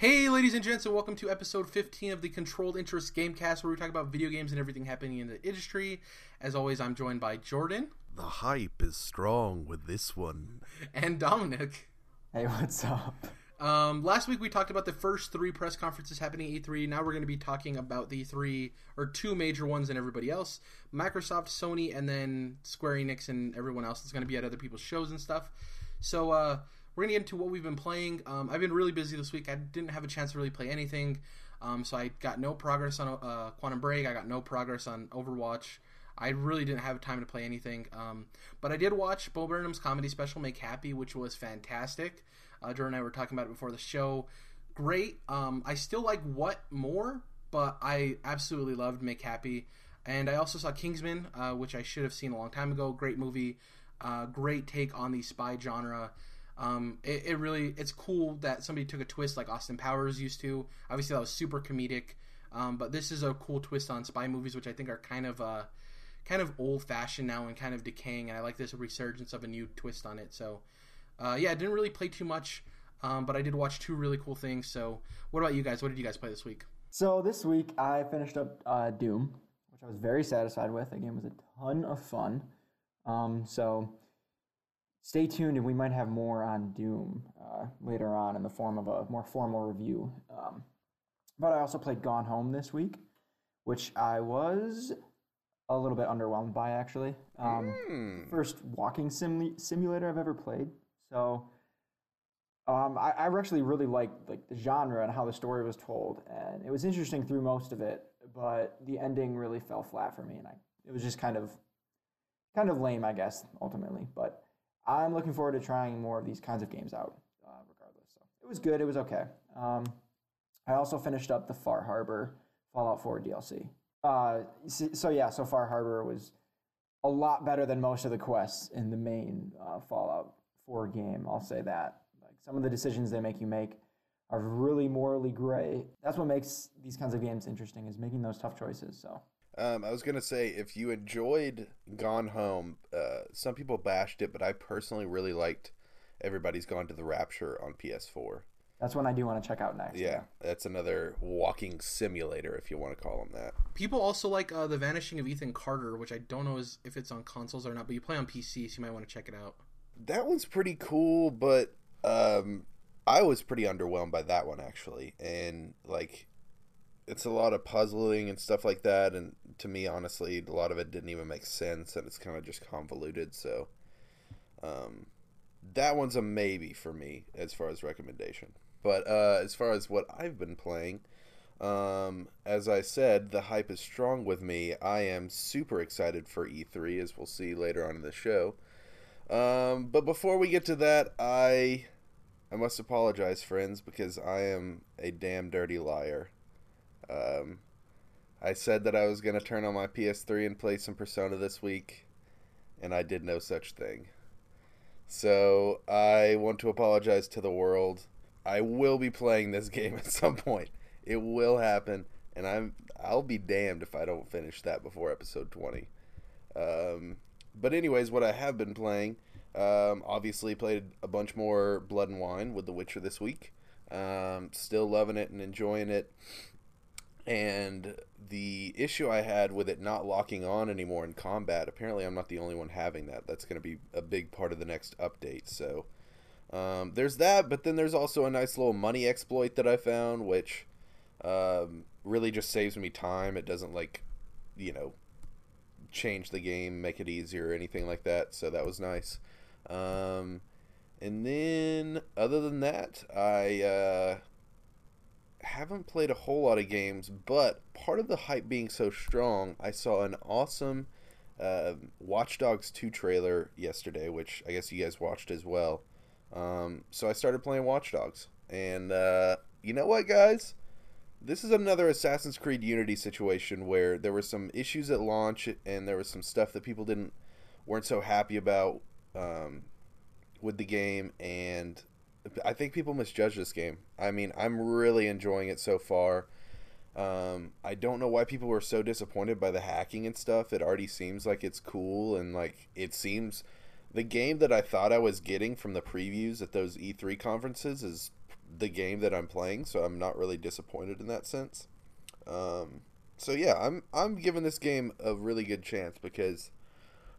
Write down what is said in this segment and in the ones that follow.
Hey, ladies and gents, and welcome to episode 15 of the Controlled Interest Gamecast, where we talk about video games and everything happening in the industry. As always, I'm joined by Jordan. The hype is strong with this one. And Dominic. Hey, what's up? Um, last week we talked about the first three press conferences happening at E3. Now we're going to be talking about the three or two major ones and everybody else Microsoft, Sony, and then Square Enix and everyone else that's going to be at other people's shows and stuff. So, uh, we're gonna get into what we've been playing. Um, I've been really busy this week. I didn't have a chance to really play anything, um, so I got no progress on uh, Quantum Break. I got no progress on Overwatch. I really didn't have time to play anything. Um, but I did watch Bo Burnham's comedy special, Make Happy, which was fantastic. Uh, Jordan and I were talking about it before the show. Great. Um, I still like What more, but I absolutely loved Make Happy. And I also saw Kingsman, uh, which I should have seen a long time ago. Great movie. Uh, great take on the spy genre. Um, it, it, really it's cool that somebody took a twist like Austin Powers used to. Obviously, that was super comedic, um, but this is a cool twist on spy movies, which I think are kind of uh, kind of old fashioned now and kind of decaying. And I like this resurgence of a new twist on it. So, uh, yeah, I didn't really play too much, um, but I did watch two really cool things. So, what about you guys? What did you guys play this week? So this week I finished up uh, Doom, which I was very satisfied with. The game was a ton of fun. Um, so stay tuned and we might have more on Doom uh, later on in the form of a more formal review. Um, but I also played Gone Home this week, which I was a little bit underwhelmed by actually. Um, mm. First walking sim- simulator I've ever played. So um, I, I actually really liked like the genre and how the story was told, and it was interesting through most of it. But the ending really fell flat for me, and I it was just kind of kind of lame, I guess, ultimately. But I'm looking forward to trying more of these kinds of games out, uh, regardless. So it was good. It was okay. Um, I also finished up the Far Harbor Fallout 4 DLC. Uh, so yeah, so Far Harbor was a lot better than most of the quests in the main uh, Fallout 4 game. I'll say that. Like some of the decisions they make you make are really morally gray. That's what makes these kinds of games interesting is making those tough choices. So um, I was gonna say if you enjoyed Gone Home, uh, some people bashed it, but I personally really liked Everybody's Gone to the Rapture on PS4. That's one I do want to check out next. Yeah, yeah. that's another walking simulator, if you want to call them that. People also like uh, the Vanishing of Ethan Carter, which I don't know is, if it's on consoles or not, but you play on PC, so you might want to check it out. That one's pretty cool, but um, I was pretty underwhelmed by that one actually, and like it's a lot of puzzling and stuff like that and to me honestly a lot of it didn't even make sense and it's kind of just convoluted so um, that one's a maybe for me as far as recommendation. But uh, as far as what i've been playing um, as i said the hype is strong with me. I am super excited for e3 as we'll see later on in the show. Um, but before we get to that i i must apologize friends because i am a damn dirty liar um, I said that I was going to turn on my PS3 and play some Persona this week, and I did no such thing. So I want to apologize to the world. I will be playing this game at some point. It will happen, and I'm I'll be damned if I don't finish that before episode 20. Um, but anyways, what I have been playing, um, obviously played a bunch more Blood and Wine with The Witcher this week. Um, still loving it and enjoying it and the issue I had with it not locking on anymore in combat, apparently I'm not the only one having that. That's going to be a big part of the next update. So um, there's that, but then there's also a nice little money exploit that I found, which um, really just saves me time. It doesn't like, you know, change the game, make it easier or anything like that. So that was nice. Um, and then other than that, I uh, haven't played a whole lot of games, but part of the hype being so strong, I saw an awesome uh, Watch Dogs 2 trailer yesterday, which I guess you guys watched as well. Um, so I started playing Watch Dogs. And uh, you know what, guys? This is another Assassin's Creed Unity situation where there were some issues at launch and there was some stuff that people didn't weren't so happy about um, with the game and I think people misjudge this game. I mean, I'm really enjoying it so far. Um, I don't know why people were so disappointed by the hacking and stuff. It already seems like it's cool and like it seems the game that I thought I was getting from the previews at those E3 conferences is the game that I'm playing, so I'm not really disappointed in that sense. Um, so yeah, I'm I'm giving this game a really good chance because,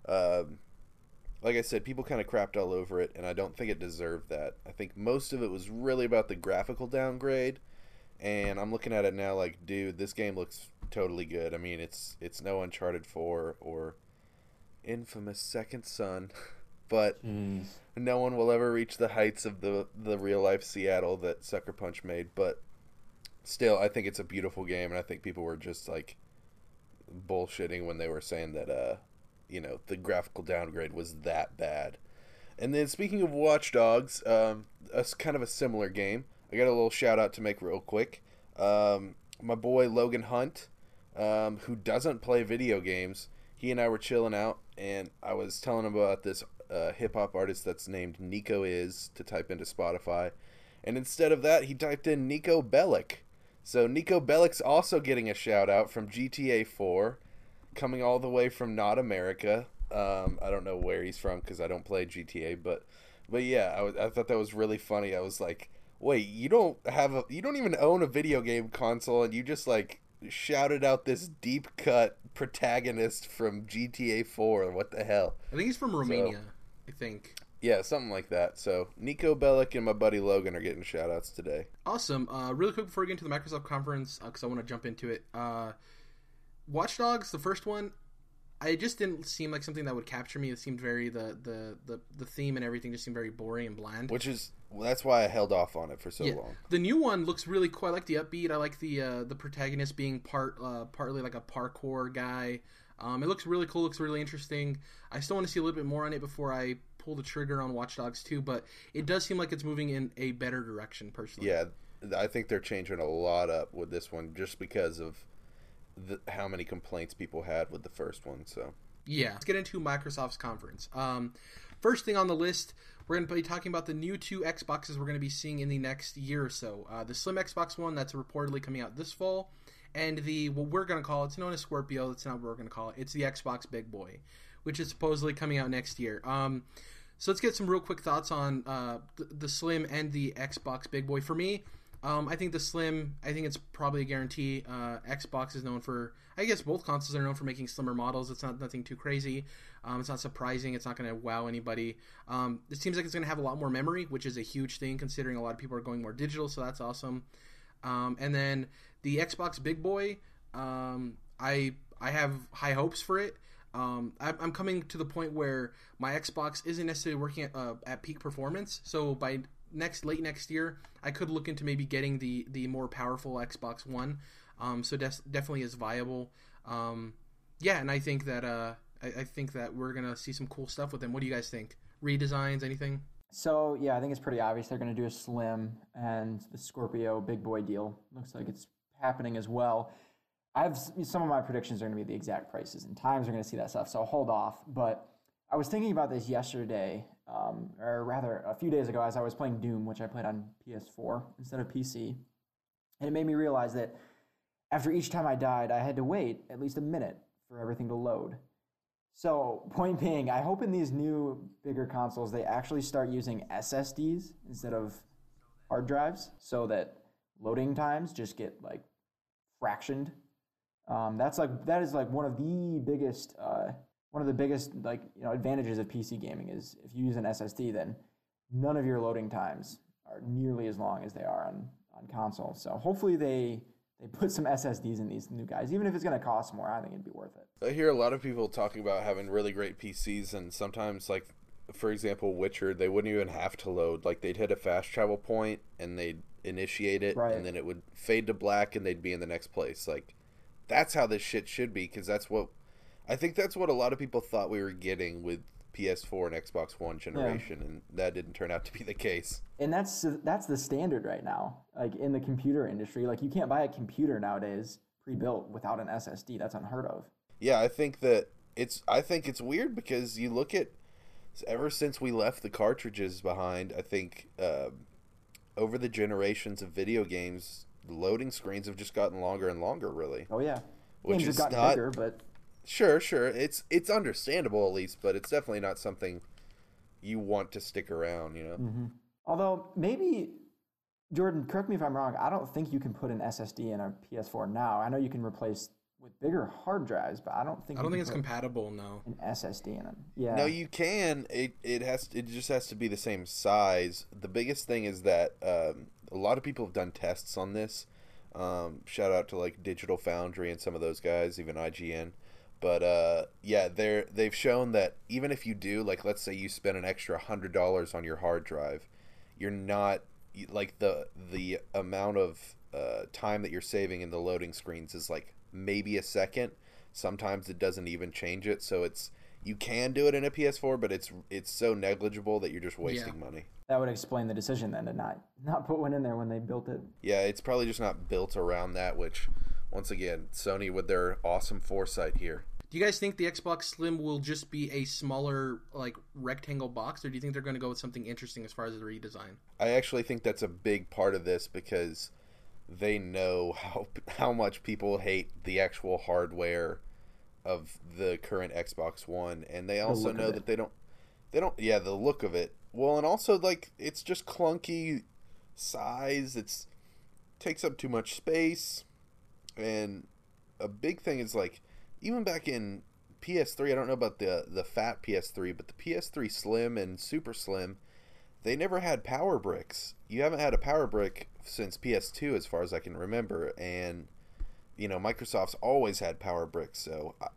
um, like I said, people kind of crapped all over it, and I don't think it deserved that. I think most of it was really about the graphical downgrade, and I'm looking at it now like, dude, this game looks totally good. I mean, it's it's no Uncharted Four or infamous Second Son, but no one will ever reach the heights of the the real life Seattle that Sucker Punch made. But still, I think it's a beautiful game, and I think people were just like bullshitting when they were saying that uh, you know, the graphical downgrade was that bad. And then speaking of Watch Dogs, um, a kind of a similar game. I got a little shout out to make real quick. Um, my boy Logan Hunt, um, who doesn't play video games, he and I were chilling out, and I was telling him about this uh, hip hop artist that's named Niko Is to type into Spotify, and instead of that, he typed in Niko Bellic. So Niko Bellic's also getting a shout out from GTA 4, coming all the way from not America. Um, I don't know where he's from because I don't play GTA, but but yeah, I, was, I thought that was really funny. I was like, wait, you don't have a, you don't even own a video game console, and you just like shouted out this deep cut protagonist from GTA 4. What the hell? I think he's from Romania. I think. Yeah, something like that. So Niko Bellic and my buddy Logan are getting shout outs today. Awesome. Uh, really quick before we get into the Microsoft conference, because I want to jump into it. Uh, Watch Dogs, the first one, I just didn't seem like something that would capture me. It seemed very the the the, the theme and everything just seemed very boring and bland. Which is well, that's why I held off on it for so Yeah. long. The new one looks really cool. I like the upbeat. I like the uh, the protagonist being part uh, partly like a parkour guy. Um, it looks really cool. Looks really interesting. I still want to see a little bit more on it before I pull the trigger on Watch Dogs 2, but it does seem like it's moving in a better direction. Personally, Yeah, I think they're changing a lot up with this one just because of the, how many complaints people had with the first one. So Yeah. Let's get into Microsoft's conference. Um, first thing on the list, we're going to be talking about the new two Xboxes we're going to be seeing in the next year or so. Uh, the Slim Xbox One that's reportedly coming out this fall, and the what we're going to call it's known as Scorpio. That's not what we're going to call it. It's the Xbox Big Boy, which is supposedly coming out next year. Um, so let's get some real quick thoughts on uh, the, the Slim and the Xbox Big Boy. For me, um, I think the Slim, I think it's probably a guarantee. Uh, Xbox is known for, I guess both consoles are known for making slimmer models. It's not nothing too crazy. Um, it's not surprising. It's not going to wow anybody. Um, it seems like it's going to have a lot more memory, which is a huge thing considering a lot of people are going more digital. So that's awesome. Um, and then the Xbox Big Boy, um, I I have high hopes for it. Um, I, I'm coming to the point where my Xbox isn't necessarily working at, uh, at peak performance. So by next late next year, I could look into maybe getting the the more powerful Xbox One. Um, so des- definitely is viable. Um, yeah, and I think that uh, I, I think that we're gonna see some cool stuff with them. What do you guys think? Redesigns, anything? So yeah, I think it's pretty obvious they're to do a Slim and the Scorpio Big Boy deal. Looks like it's happening as well. I have some of my predictions are going to be the exact prices and times we're going to see that stuff. So I'll hold off. But I was thinking about this yesterday, um, or rather a few days ago, as I was playing Doom, which I played on PS4 instead of PC, and it made me realize that after each time I died, I had to wait at least a minute for everything to load. So, point being, I hope in these new bigger consoles they actually start using SSDs instead of hard drives so that loading times just get like fractioned. Um, that's like that is like one of the biggest uh, one of the biggest like you know advantages of PC gaming is if you use an SSD then none of your loading times are nearly as long as they are on on console. So hopefully they they put some SSDs in these new guys even if it's going to cost more. I think it'd be worth it. I hear a lot of people talking about having really great PCs, and sometimes, like for example, Witcher, they wouldn't even have to load. Like they'd hit a fast travel point and they'd initiate it, Right. and then it would fade to black, and they'd be in the next place. Like that's how this shit should be, because that's what I think. That's what a lot of people thought we were getting with PS4 and Xbox One generation, and that didn't turn out to be the case. and that's that's the standard right now like in the computer industry like you can't buy a computer nowadays pre-built without an ssd that's unheard of Yeah, I think that it's I think it's weird because you look at ever since we left the cartridges behind, I think um over the generations of video games, loading screens have just gotten longer and longer. Really, oh yeah Which games is not- bigger but sure, sure, it's it's understandable at least, but it's definitely not something you want to stick around. You know, although maybe Jordan, correct me if I'm wrong. I don't think you can put an SSD in a PS4 now. I know you can replace with bigger hard drives, but I don't think I don't you think it's compatible. No. an SSD in them. Yeah. No, you can. It it has. It just has to be the same size. The biggest thing is that um, a lot of people have done tests on this. Um, shout out to like Digital Foundry and some of those guys, even IGN. But uh, yeah, they're they've shown that even if you do, like, let's say you spend an extra hundred dollars on your hard drive, you're not like the the amount of uh, time that you're saving in the loading screens is like maybe a second. Sometimes it doesn't even change it, so it's you can do it in a PS4, but it's it's so negligible that you're just wasting money. that would explain the decision then to not not put one in there when they built it. Yeah, it's probably just not built around that. Which, once again, Sony with their awesome foresight here. Do you guys think the Xbox Slim will just be a smaller, like rectangle box, or do you think they're going to go with something interesting as far as the redesign? I actually think that's a big part of this because they know how how much people hate the actual hardware of the current Xbox One, and they also look of know that they don't they don't yeah the look of it. Well, and also like it's just clunky size. It's takes up too much space, and a big thing is like even back in PS3. I don't know about the the fat PS3, but the PS3 Slim and Super Slim they never had power bricks. You haven't had a power brick since PS2, as far as I can remember, and you know Microsoft's always had power bricks. So, I,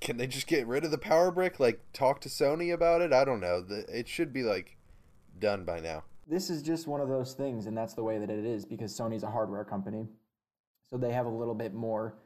can they just get rid of the power brick? Like, talk to Sony about it? I don't know. It should be like done by now. This is just one of those things, and that's the way that it is because Sony's a hardware company, so they have a little bit more,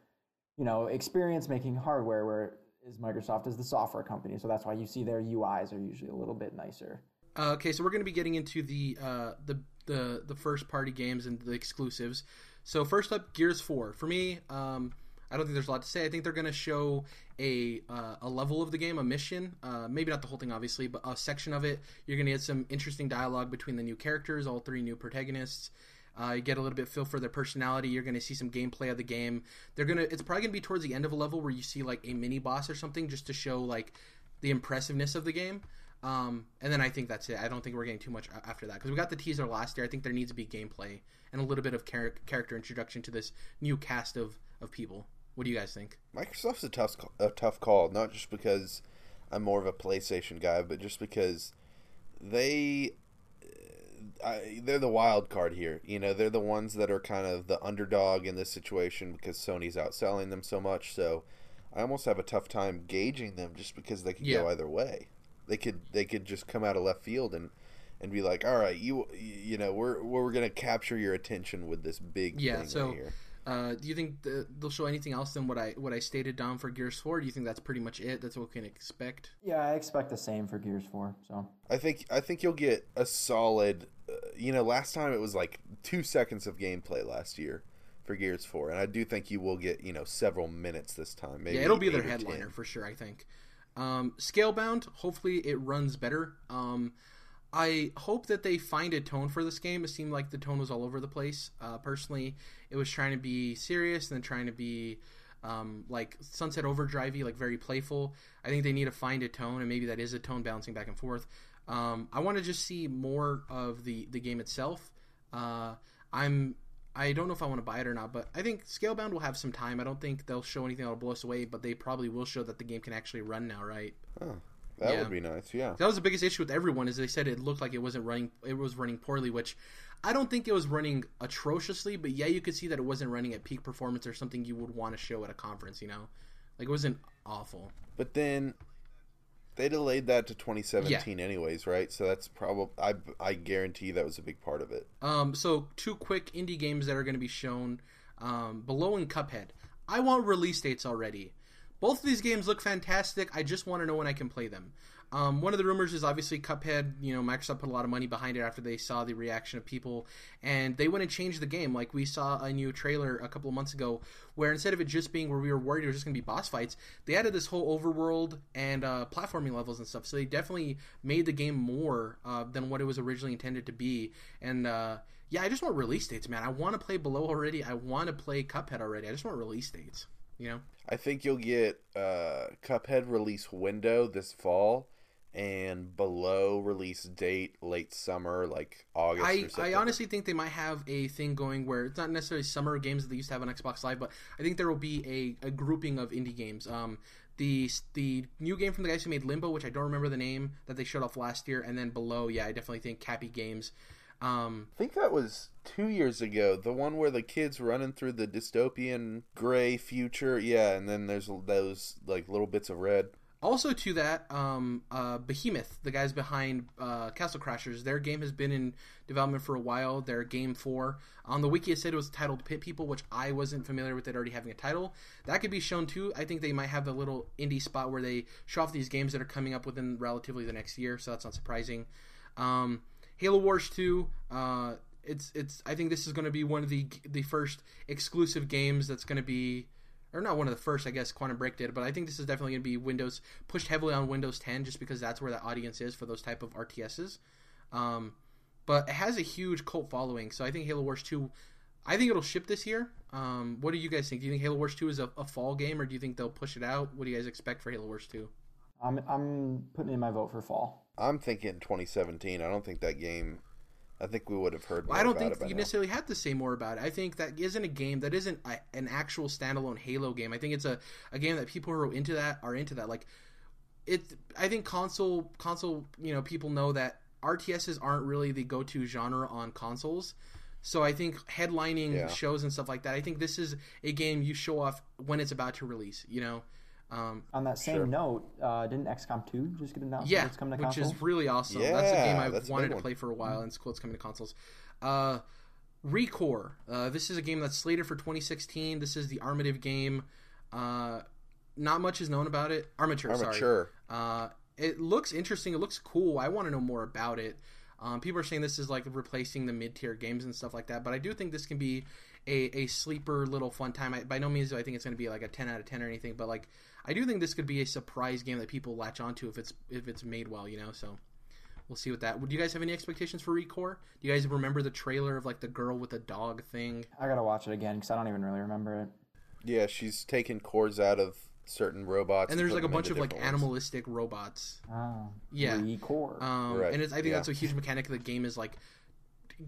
you know, experience making hardware. Where is Microsoft is the software company, so that's why you see their UIs are usually a little bit nicer. Uh, okay, so we're going to be getting into the uh, the the the first party games and the exclusives. So first up, Gears Four. For me, um, I don't think there's a lot to say. I think they're going to show a uh, a level of the game, a mission. Uh, maybe not the whole thing, obviously, but a section of it. You're going to get some interesting dialogue between the new characters, all three new protagonists. Uh, you get a little bit feel for their personality. You're going to see some gameplay of the game. They're gonna. It's probably going to be towards the end of a level where you see like a mini boss or something, just to show like the impressiveness of the game. Um, and then I think that's it. I don't think we're getting too much after that because we got the teaser last year. I think there needs to be gameplay and a little bit of char- character introduction to this new cast of, of people. What do you guys think? Microsoft's a tough a tough call, not just because I'm more of a PlayStation guy, but just because they I, they're the wild card here. You know, they're the ones that are kind of the underdog in this situation because Sony's outselling them so much. So I almost have a tough time gauging them just because they could Yeah. go either way. They could they could just come out of left field and and be like, all right, you you know, we're we're gonna capture your attention with this big Yeah, thing so- right here. Uh, do you think the, they'll show anything else than what I what I stated down for Gears Four? Do you think that's pretty much it? That's what we can expect. Yeah, I expect the same for Gears Four. So I think I think you'll get a solid. You know, last time it was like two seconds of gameplay last year for Gears Four, and I do think you will get you know several minutes this time. Maybe yeah, it'll be their headliner 10. for sure. I think. Um, Scalebound, hopefully it runs better. Um, I hope that they find a tone for this game. It seemed like the tone was all over the place. Uh, personally, it was trying to be serious and then trying to be um, like Sunset Overdrivey, like very playful. I think they need to find a tone, and maybe that is a tone bouncing back and forth. Um, I want to just see more of the the game itself. Uh, I'm I don't know if I want to buy it or not, but I think Scalebound will have some time. I don't think they'll show anything that'll blow us away, but they probably will show that the game can actually run now, right? Oh, that Yeah. would be nice. Yeah. That was the biggest issue with everyone is they said it looked like it wasn't running it was running poorly, which I don't think it was running atrociously, but yeah, you could see that it wasn't running at peak performance or something you would want to show at a conference, you know? Like it wasn't awful. But then they delayed that to 2017 anyways, right? So that's probably I I guarantee that was a big part of it. Um, so two quick indie games that are going to be shown um, below in Cuphead. I want release dates already. Both of these games look fantastic. I just want to know when I can play them. Um, one of the rumors is obviously Cuphead. You know, Microsoft put a lot of money behind it after they saw the reaction of people, and they went and changed the game. Like we saw a new trailer a couple of months ago, where instead of it just being where we were worried it was just going to be boss fights, they added this whole overworld and uh, platforming levels and stuff. So they definitely made the game more uh, than what it was originally intended to be. And uh, yeah, I just want release dates, man. I want to play Below already. I want to play Cuphead already. I just want release dates. You know. I think you'll get uh, Cuphead release window this fall, and below release date late summer, like August. I, I honestly think they might have a thing going where it's not necessarily summer games that they used to have on Xbox Live, but I think there will be a, a grouping of indie games. Um, the the new game from the guys who made Limbo, which I don't remember the name that they showed off last year, and then below, yeah, I definitely think Capy Games. Um, I think that was two years ago. The one where the kids running through the dystopian gray future. Yeah, and then there's those like little bits of red. Also, to that, um, uh, Behemoth, the guys behind uh, Castle Crashers, their game has been in development for a while. Their game four on the wiki it said it was titled Pit People, which I wasn't familiar with it already having a title. That could be shown too. I think they might have a little indie spot where they show off these games that are coming up within relatively the next year, so that's not surprising. Um, Halo Wars two, uh, it's it's. I think this is going to be one of the the first exclusive games that's going to be or not one of the first, I guess Quantum Break did, but I think this is definitely going to be Windows pushed heavily on Windows 10 just because that's where the audience is for those type of RTSs. Um, but it has a huge cult following, so I think Halo Wars 2, I think it'll ship this year. Um, what do you guys think? Do you think Halo Wars 2 is a, a fall game, or do you think they'll push it out? What do you guys expect for Halo Wars 2? I'm I'm putting in my vote for fall. I'm thinking 2017. I don't think that game. I think we would have heard. More I don't think you now. necessarily have to say more about it. I think that isn't a game that isn't a, an actual standalone Halo game. I think it's a, a game that people who are into that are into that. Like it, I think console console you know people know that RTSs aren't really the go to genre on consoles. So I think headlining Yeah. shows and stuff like that. I think this is a game you show off when it's about to release. You know, um, On that same Sure. note, uh, didn't XCOM 2 just get announced? yeah, it's coming to which console? is really awesome. Yeah, that's a game I've wanted to play for a while, and it's cool. It's coming to consoles. Uh, Recore. Uh, this is a game that's slated for 2016. This is the Armative game. Uh, not much is known about it. Armature, sorry. Armature. Uh, it looks interesting. It looks cool. I want to know more about it. Um, people are saying this is like replacing the mid tier games and stuff like that, but I do think this can be a, a sleeper little fun time. I, by no means do I think it's going to be like a 10 out of 10 or anything, but like I do think this could be a surprise game that people latch onto if it's if it's made well, you know. So we'll see with that. Do you guys have any expectations for Recore? Do you guys remember the trailer of like the girl with the dog thing? I gotta watch it again because I don't even really remember it. Yeah, she's taking cores out of certain robots. And there's like a bunch of like ones. animalistic robots. Oh, Yeah. Recore. Um, Right, And it's, I think yeah. that's a huge mechanic of the game is like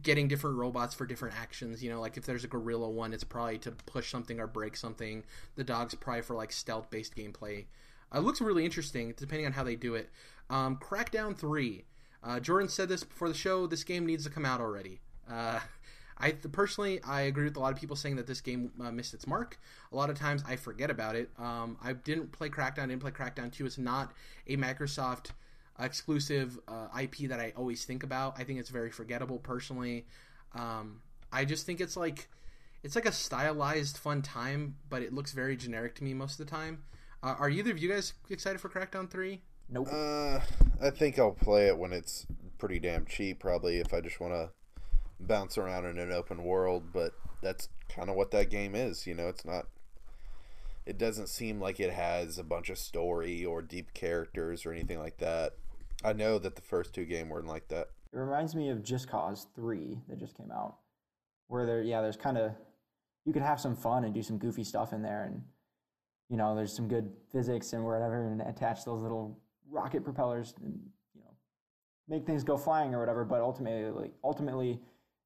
getting different robots for different actions. You know, like if there's a gorilla one, it's probably to push something or break something. The dog's probably for like stealth based gameplay. Uh, it looks really interesting depending on how they do it. Um, Crackdown 3. Uh, Jordan said this before the show. This game needs to come out already. Uh, I personally, I agree with a lot of people saying that this game uh, missed its mark. A lot of times, I forget about it. Um, I didn't play Crackdown. Didn't play Crackdown 2. It's not a Microsoft exclusive uh, IP that I always think about. I think it's very forgettable personally. Um, I just think it's like it's like a stylized fun time, but it looks very generic to me most of the time. Uh, are either of you guys excited for Crackdown 3? nope. Uh, I think I'll play it when it's pretty damn cheap. Probably if I just want to bounce around in an open world. But that's kind of what that game is. You know, it's not. It doesn't seem like it has a bunch of story or deep characters or anything like that. I know that the first two game weren't like that. It reminds me of Just Cause 3 that just came out. Where there yeah, there's kind of you could have some fun and do some goofy stuff in there and you know, there's some good physics and whatever and attach those little rocket propellers and you know, make things go flying or whatever, but ultimately like, ultimately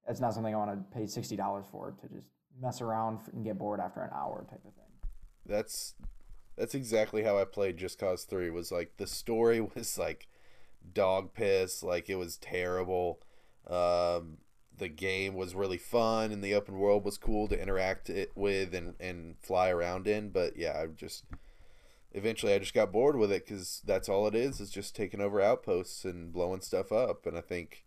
that's not something I want to pay $60 for to just mess around and get bored after an hour type of thing. That's that's exactly how I played Just Cause 3 was like the story was like dog piss, like it was terrible. Um the game was really fun and the open world was cool to interact it with and, and fly around in, but yeah, I just eventually I just got bored with it cuz that's all it is is just taking over outposts and blowing stuff up and I think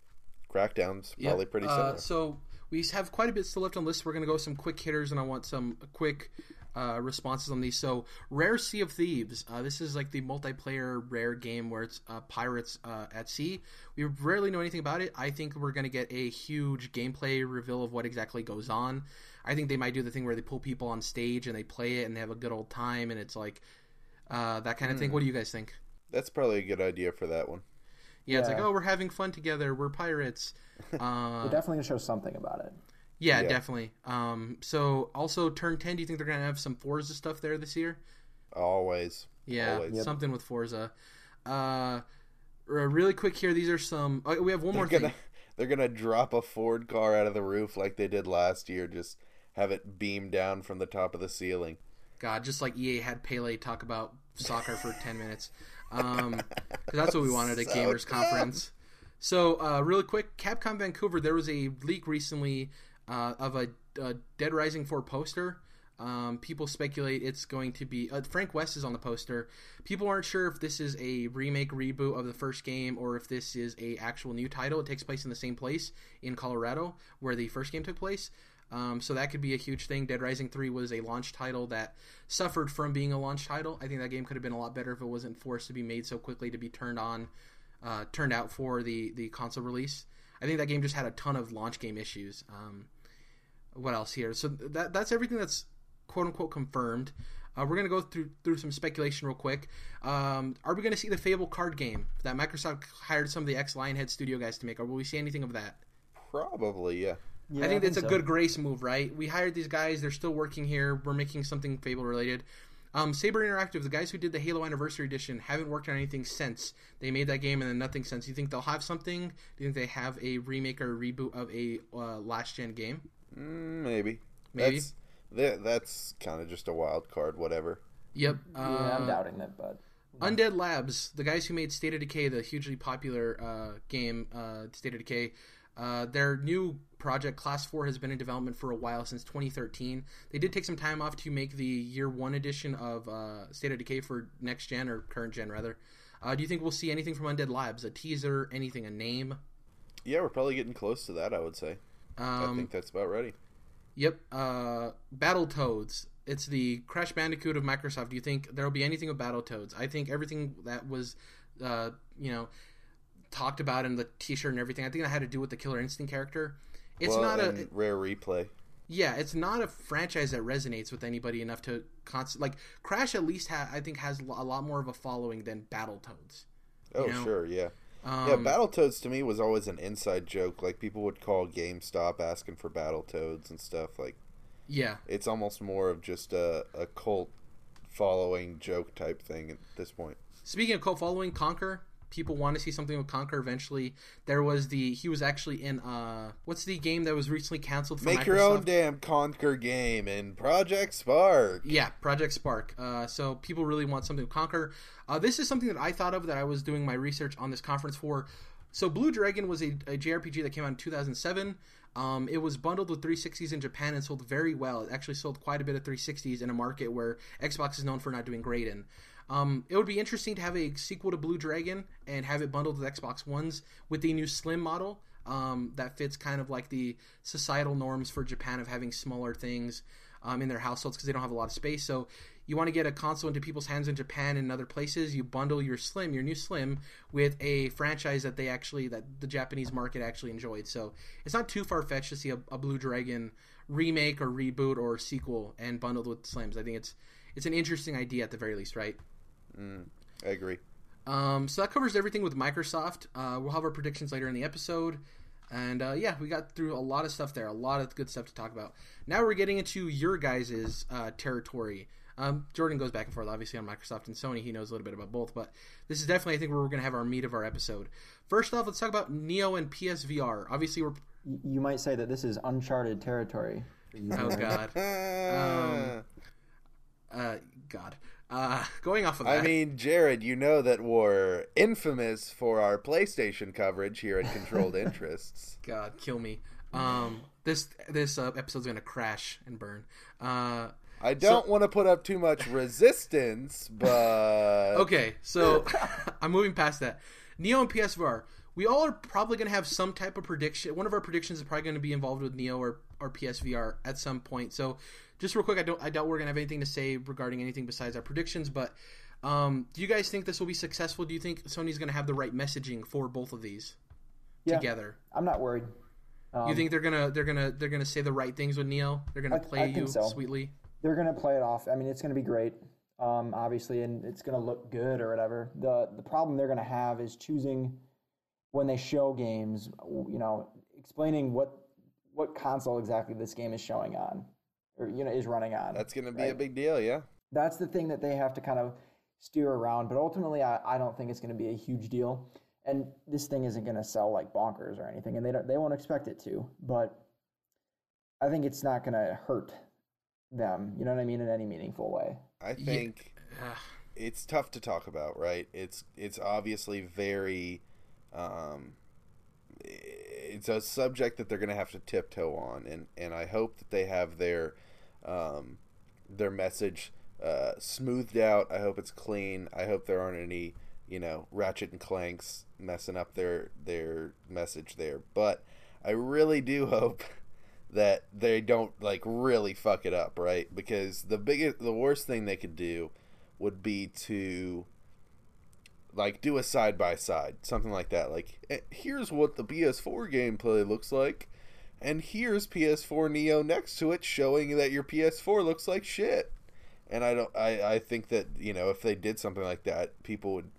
Crackdown's Yeah, probably pretty uh, similar. so we have quite a bit still left on the list. We're going to go some quick hitters, and I want some quick uh, responses on these. So, Rare Sea of Thieves. Uh, this is like the multiplayer rare game where it's uh, pirates uh, at sea. We rarely know anything about it. I think we're going to get a huge gameplay reveal of what exactly goes on. I think they might do the thing where they pull people on stage and they play it and they have a good old time, and it's like uh, that kind of Hmm. thing. What do you guys think? That's probably a good idea for that one. Yeah, it's like oh, we're having fun together. We're pirates. Uh, They're definitely going to show something about it. Yeah, Yeah. definitely. Um, so also turn ten. Do you think they're gonna have some Forza stuff there this year? Always. Yeah, Always. Yep. something with Forza. Uh, Uh, really quick here, these are some. Uh, we have one They're more gonna thing. they're gonna drop a Ford car out of the roof like they did last year. Just have it beam down from the top of the ceiling. God, just like EA had Pele talk about soccer for ten minutes, um, 'cause that's what we wanted at So Gamers dumb. Conference. So, uh, really quick, Capcom Vancouver. There was a leak recently uh, of a, a Dead Rising 4 poster. Um, people speculate it's going to be uh, Frank West is on the poster. People aren't sure if this is a remake reboot of the first game or if this is a actual new title. It takes place in the same place in Colorado where the first game took place. Um, so that could be a huge thing. Dead Rising 3 was a launch title that suffered from being a launch title. I think that game could have been a lot better if it wasn't forced to be made so quickly to be turned on, uh, turned out for the, the console release. I think that game just had a ton of launch game issues. Um, what else here? So that that's everything that's quote unquote confirmed. Uh, we're gonna go through through some speculation real quick. Um, are we gonna see the Fable card game that Microsoft hired some of the ex Lionhead Studio guys to make, or will we see anything of that? Probably, yeah. Yeah, I think it's a so. good grace move, right? We hired these guys; they're still working here. We're making something Fable related. Um, Saber Interactive, the guys who did the Halo Anniversary Edition, haven't worked on anything since they made that game, and then nothing since. Do you think they'll have something? Do you think they have a remake or a reboot of a uh, last gen game? Mm, maybe. Maybe. That's, that, that's kind of just a wild card, whatever. Yep. Yeah, I'm uh, doubting that, but Undead Labs, the guys who made State of Decay, the hugely popular uh, game, uh, State of Decay, uh, their new project, Class 4, has been in development for a while, since 2013. They did take some time off to make the Year 1 edition of uh, State of Decay for next gen, or current gen, rather. Uh, do you think we'll see anything from Undead Labs? A teaser, anything, a name? Yeah, we're probably getting close to that, I would say. I Um, think that's about ready. Yep. Uh, Battletoads. It's the Crash Bandicoot of Microsoft. Do you think there'll be anything with Battletoads? I think everything that was, uh, you know, talked about in the T-shirt and everything. I think that had to do with the Killer Instinct character. It's well, not a and rare replay. yeah. It's not a franchise that resonates with anybody enough to constant like Crash. At least ha- I think has a lot more of a following than Battletoads. Oh, know, sure, yeah. Um, yeah, Battletoads to me was always an inside joke. Like people would call GameStop asking for Battletoads and stuff. Like yeah. it's almost more of just a, a cult following joke type thing at this point. Speaking of cult following, Conker. People want to see something with Conker eventually. There was the he was actually in uh what's the game that was recently canceled Make Microsoft? your own damn Conker game in Project Spark. Yeah, Project Spark. Uh, so people really want something to conquer. Uh, this is something that I thought of that I was doing my research on this conference for. So Blue Dragon was a, a JRPG that came out in 2007. Um, it was bundled with 360s in Japan and sold very well. It actually sold quite a bit of 360s in a market where Xbox is known for not doing great in. Um, it would be interesting to have a sequel to Blue Dragon and have it bundled with Xbox Ones with the new Slim model um, that fits kind of like the societal norms for Japan of having smaller things um, in their households because they don't have a lot of space. So you want to get a console into people's hands in Japan and other places. You bundle your Slim, your new Slim, with a franchise that they actually that the Japanese market actually enjoyed. So it's not too far fetched to see a, a Blue Dragon remake or reboot or sequel and bundled with Slims. I think it's it's an interesting idea at the very least, right? I agree. Um, so that covers everything with Microsoft. Uh, we'll have our predictions later in the episode. And uh, yeah, we got through a lot of stuff there, a lot of good stuff to talk about. Now we're getting into your guys' uh, territory. Um, Jordan goes back and forth, obviously, on Microsoft and Sony. He knows a little bit about both, but this is definitely, I think, where we're going to have our meat of our episode. First off, let's talk about Neo and PSVR. Obviously, we're. you might say that this is uncharted territory. Oh. God. Um, uh, God. Uh, going off of that. I mean, Jared, you know that we're infamous for our PlayStation coverage here at Controlled Interests. God, kill me. Um, this this uh, episode's gonna crash and burn. Uh, I don't want to put up too much resistance, but okay, so I'm moving past that. Neo and PSVR. We all are probably gonna have some type of prediction. One of our predictions is probably gonna be involved with Neo or or PSVR at some point. So, just real quick, I don't I doubt we're gonna have anything to say regarding anything besides our predictions. But um, do you guys think this will be successful? Do you think Sony's gonna have the right messaging for both of these Yeah. together? I'm not worried. Um, You think they're gonna they're gonna they're gonna say the right things with Neo? They're gonna I- play I you so. sweetly. they're gonna play it off. I mean, it's gonna be great, um, obviously, and it's gonna look good or whatever. the The problem they're gonna have is choosing when they show games. You know, explaining what what console exactly this game is showing on, or you know, is running on. that's going to be a big deal, yeah. that's the thing that they have to kind of steer around. But ultimately, I, I don't think it's going to be a huge deal. and this thing isn't going to sell like bonkers or anything, and they don't they won't expect it to. But I think it's not going to hurt them. You know what I mean in any meaningful way. I think Yeah. it's tough to talk about, right? It's it's obviously very um it's a subject that they're going to have to tiptoe on and and I hope that they have their um their message uh smoothed out. I hope it's clean. I hope there aren't any, you know, ratchet and clanks messing up their their message there. But I really do hope that they don't like really fuck it up, right? Because the biggest the worst thing they could do would be to like do a side by side, something like that. Like eh, here's what the PS4 gameplay looks like, and here's PS4 Neo next to it, showing that your PS4 looks like shit. And I don't, I, I think that you know if they did something like that, people would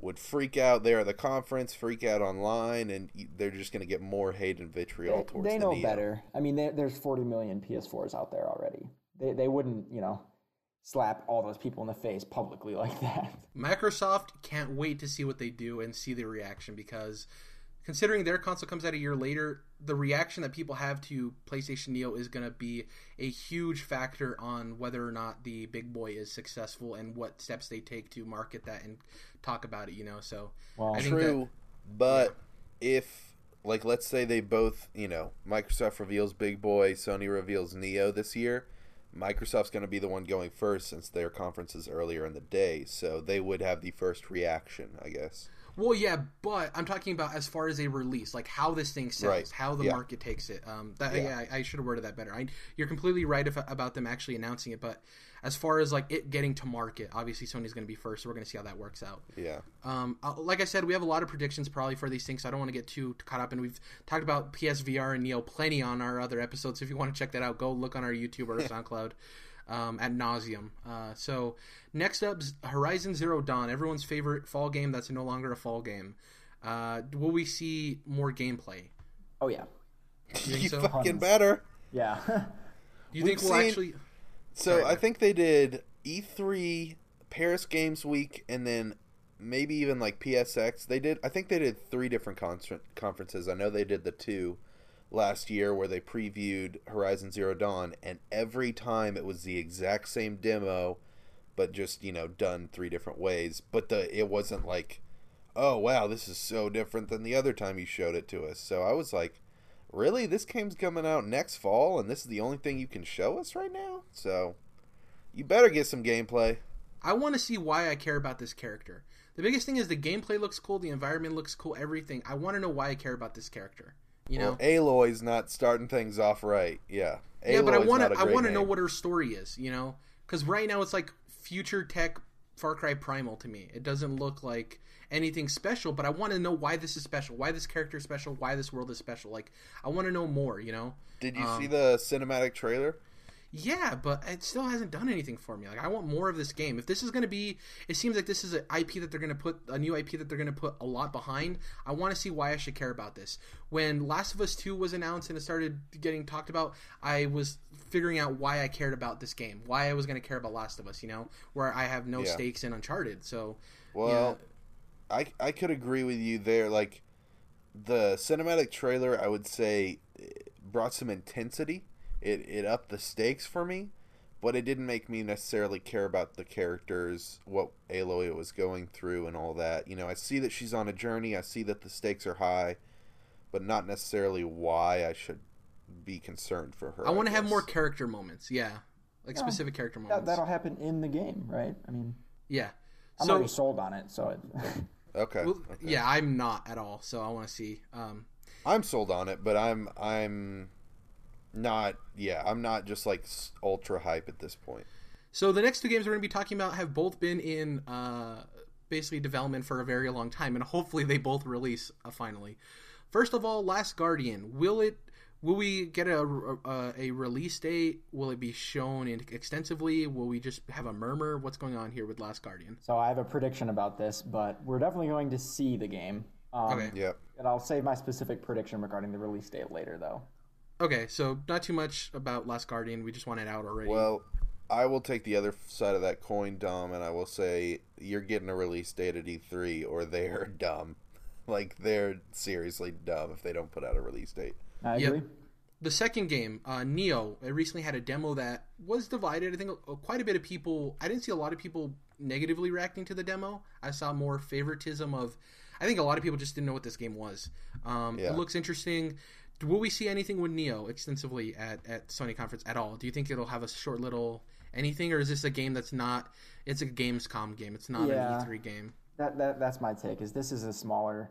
would freak out there at the conference, freak out online, and they're just going to get more hate and vitriol They, towards they the know Neo. better. I mean, there- there's 40 million PS4s out there already. They they wouldn't you know slap all those people in the face publicly like that. Microsoft can't wait to see what they do and see the reaction because considering their console comes out a year later, the reaction that people have to PlayStation Neo is going to be a huge factor on whether or not the big boy is successful and what steps they take to market that and talk about it, you know. So Well, I think that- True, but if like let's say they both, you know, Microsoft reveals Big Boy, Sony reveals Neo this year, Microsoft's going to be the one going first since their conference is earlier in the day, so they would have the first reaction, I guess. Well, yeah, but I'm talking about as far as a release, like how this thing sells, Right. how the Yeah. market takes it. Um, that Yeah. yeah, I, I should have worded that better. I, you're completely right if, about them actually announcing it, but as far as like it getting to market, obviously Sony's going to be first, so we're going to see how that works out. Yeah. Um, uh, like I said, we have a lot of predictions probably for these things. So I don't want to get too caught up, and we've talked about PSVR and Neo plenty on our other episodes. If you want to check that out, go look on our YouTube or SoundCloud um, at nauseum. Uh, so next up, Horizon Zero Dawn, everyone's favorite fall game that's no longer a fall game. Uh, will we see more gameplay? oh yeah, You You so? fucking better. yeah. Do you We've think we'll seen- actually? So Sorry, I think they did E3, Paris Games Week, and then maybe even like PSX. They did. I think they did three different con- conferences. I know they did the two last year where they previewed Horizon Zero Dawn, and every time it was the exact same demo, but just you know done three different ways. But the it wasn't like, oh wow, this is so different than the other time you showed it to us. So I was like. Really, this game's coming out next fall, and this is the only thing you can show us right now. So, you better get some gameplay. I want to see why I care about this character. The biggest thing is the gameplay looks cool, the environment looks cool, everything. I want to know why I care about this character. You know, Well, Aloy's not starting things off right. Yeah, yeah, but I want to. a I great want to know what her story is. You know, because right now it's like future tech Far Cry Primal to me. It doesn't look like anything special, but I want to know why this is special, why this character is special, why this world is special. Like I want to know more. You know. Did you um, see the cinematic trailer? Yeah, but it still hasn't done anything for me. Like I want more of this game. If this is going to be, it seems like this is an IP that they're going to put a new IP that they're going to put a lot behind. I want to see why I should care about this. When Last of Us Two was announced and it started getting talked about, I was figuring out why I cared about this game, why I was going to care about Last of Us. You know, where I have no Yeah. stakes in Uncharted. So Well, I I could agree with you there. Like the cinematic trailer, I would say eh, brought some intensity. It it upped the stakes for me, but it didn't make me necessarily care about the characters, what Aloy was going through, and all that. You know, I see that she's on a journey. I see that the stakes are high, but not necessarily why I should be concerned for her. I want to have more character moments. Yeah, like Yeah, specific character that, moments. that'll happen in the game, right? I mean, yeah. I'm So already sold on it, so it, Okay. well, okay. yeah, I'm not at all. So I want to see. Um, I'm sold on it, but I'm I'm not. Yeah, I'm not just like ultra hype at this point. So the next two games we're going to be talking about have both been in uh, basically development for a very long time, and hopefully they both release uh, finally. First of all, Last Guardian. Will it? Will we get a, a, a release date? Will it be shown in extensively? Will we just have a murmur? What's going on here with Last Guardian? so I have a prediction about this, but we're definitely going to see the game. Um, Okay. Yep. And I'll save my specific prediction regarding the release date later, though. Okay, so not too much about Last Guardian. We just want it out already. Well, I will take the other side of that coin, Dom, and I will say you're getting a release date at E3, or they're dumb. like they're seriously dumb if they don't put out a release date. I Yep. agree. the second game, uh, Nioh, I recently had a demo that was divided. I think uh, quite a bit of people. I didn't see a lot of people negatively reacting to the demo. I saw more favoritism of. I think a lot of people just didn't know what this game was. Um, Yeah. It looks interesting. Will we see anything with Nioh extensively at, at Sony conference at all? Do you think it'll have a short little anything, or is this a game that's not? It's a Gamescom game. It's not Yeah. an E3 game. That, that that's my take. Is this is a smaller,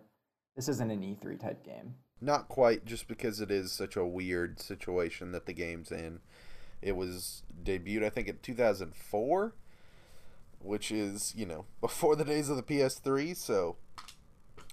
this isn't an E3 type game. Not quite, just because it is such a weird situation that the game's in. It was debuted, I think, in 2004, which is you know before the days of the PS3. So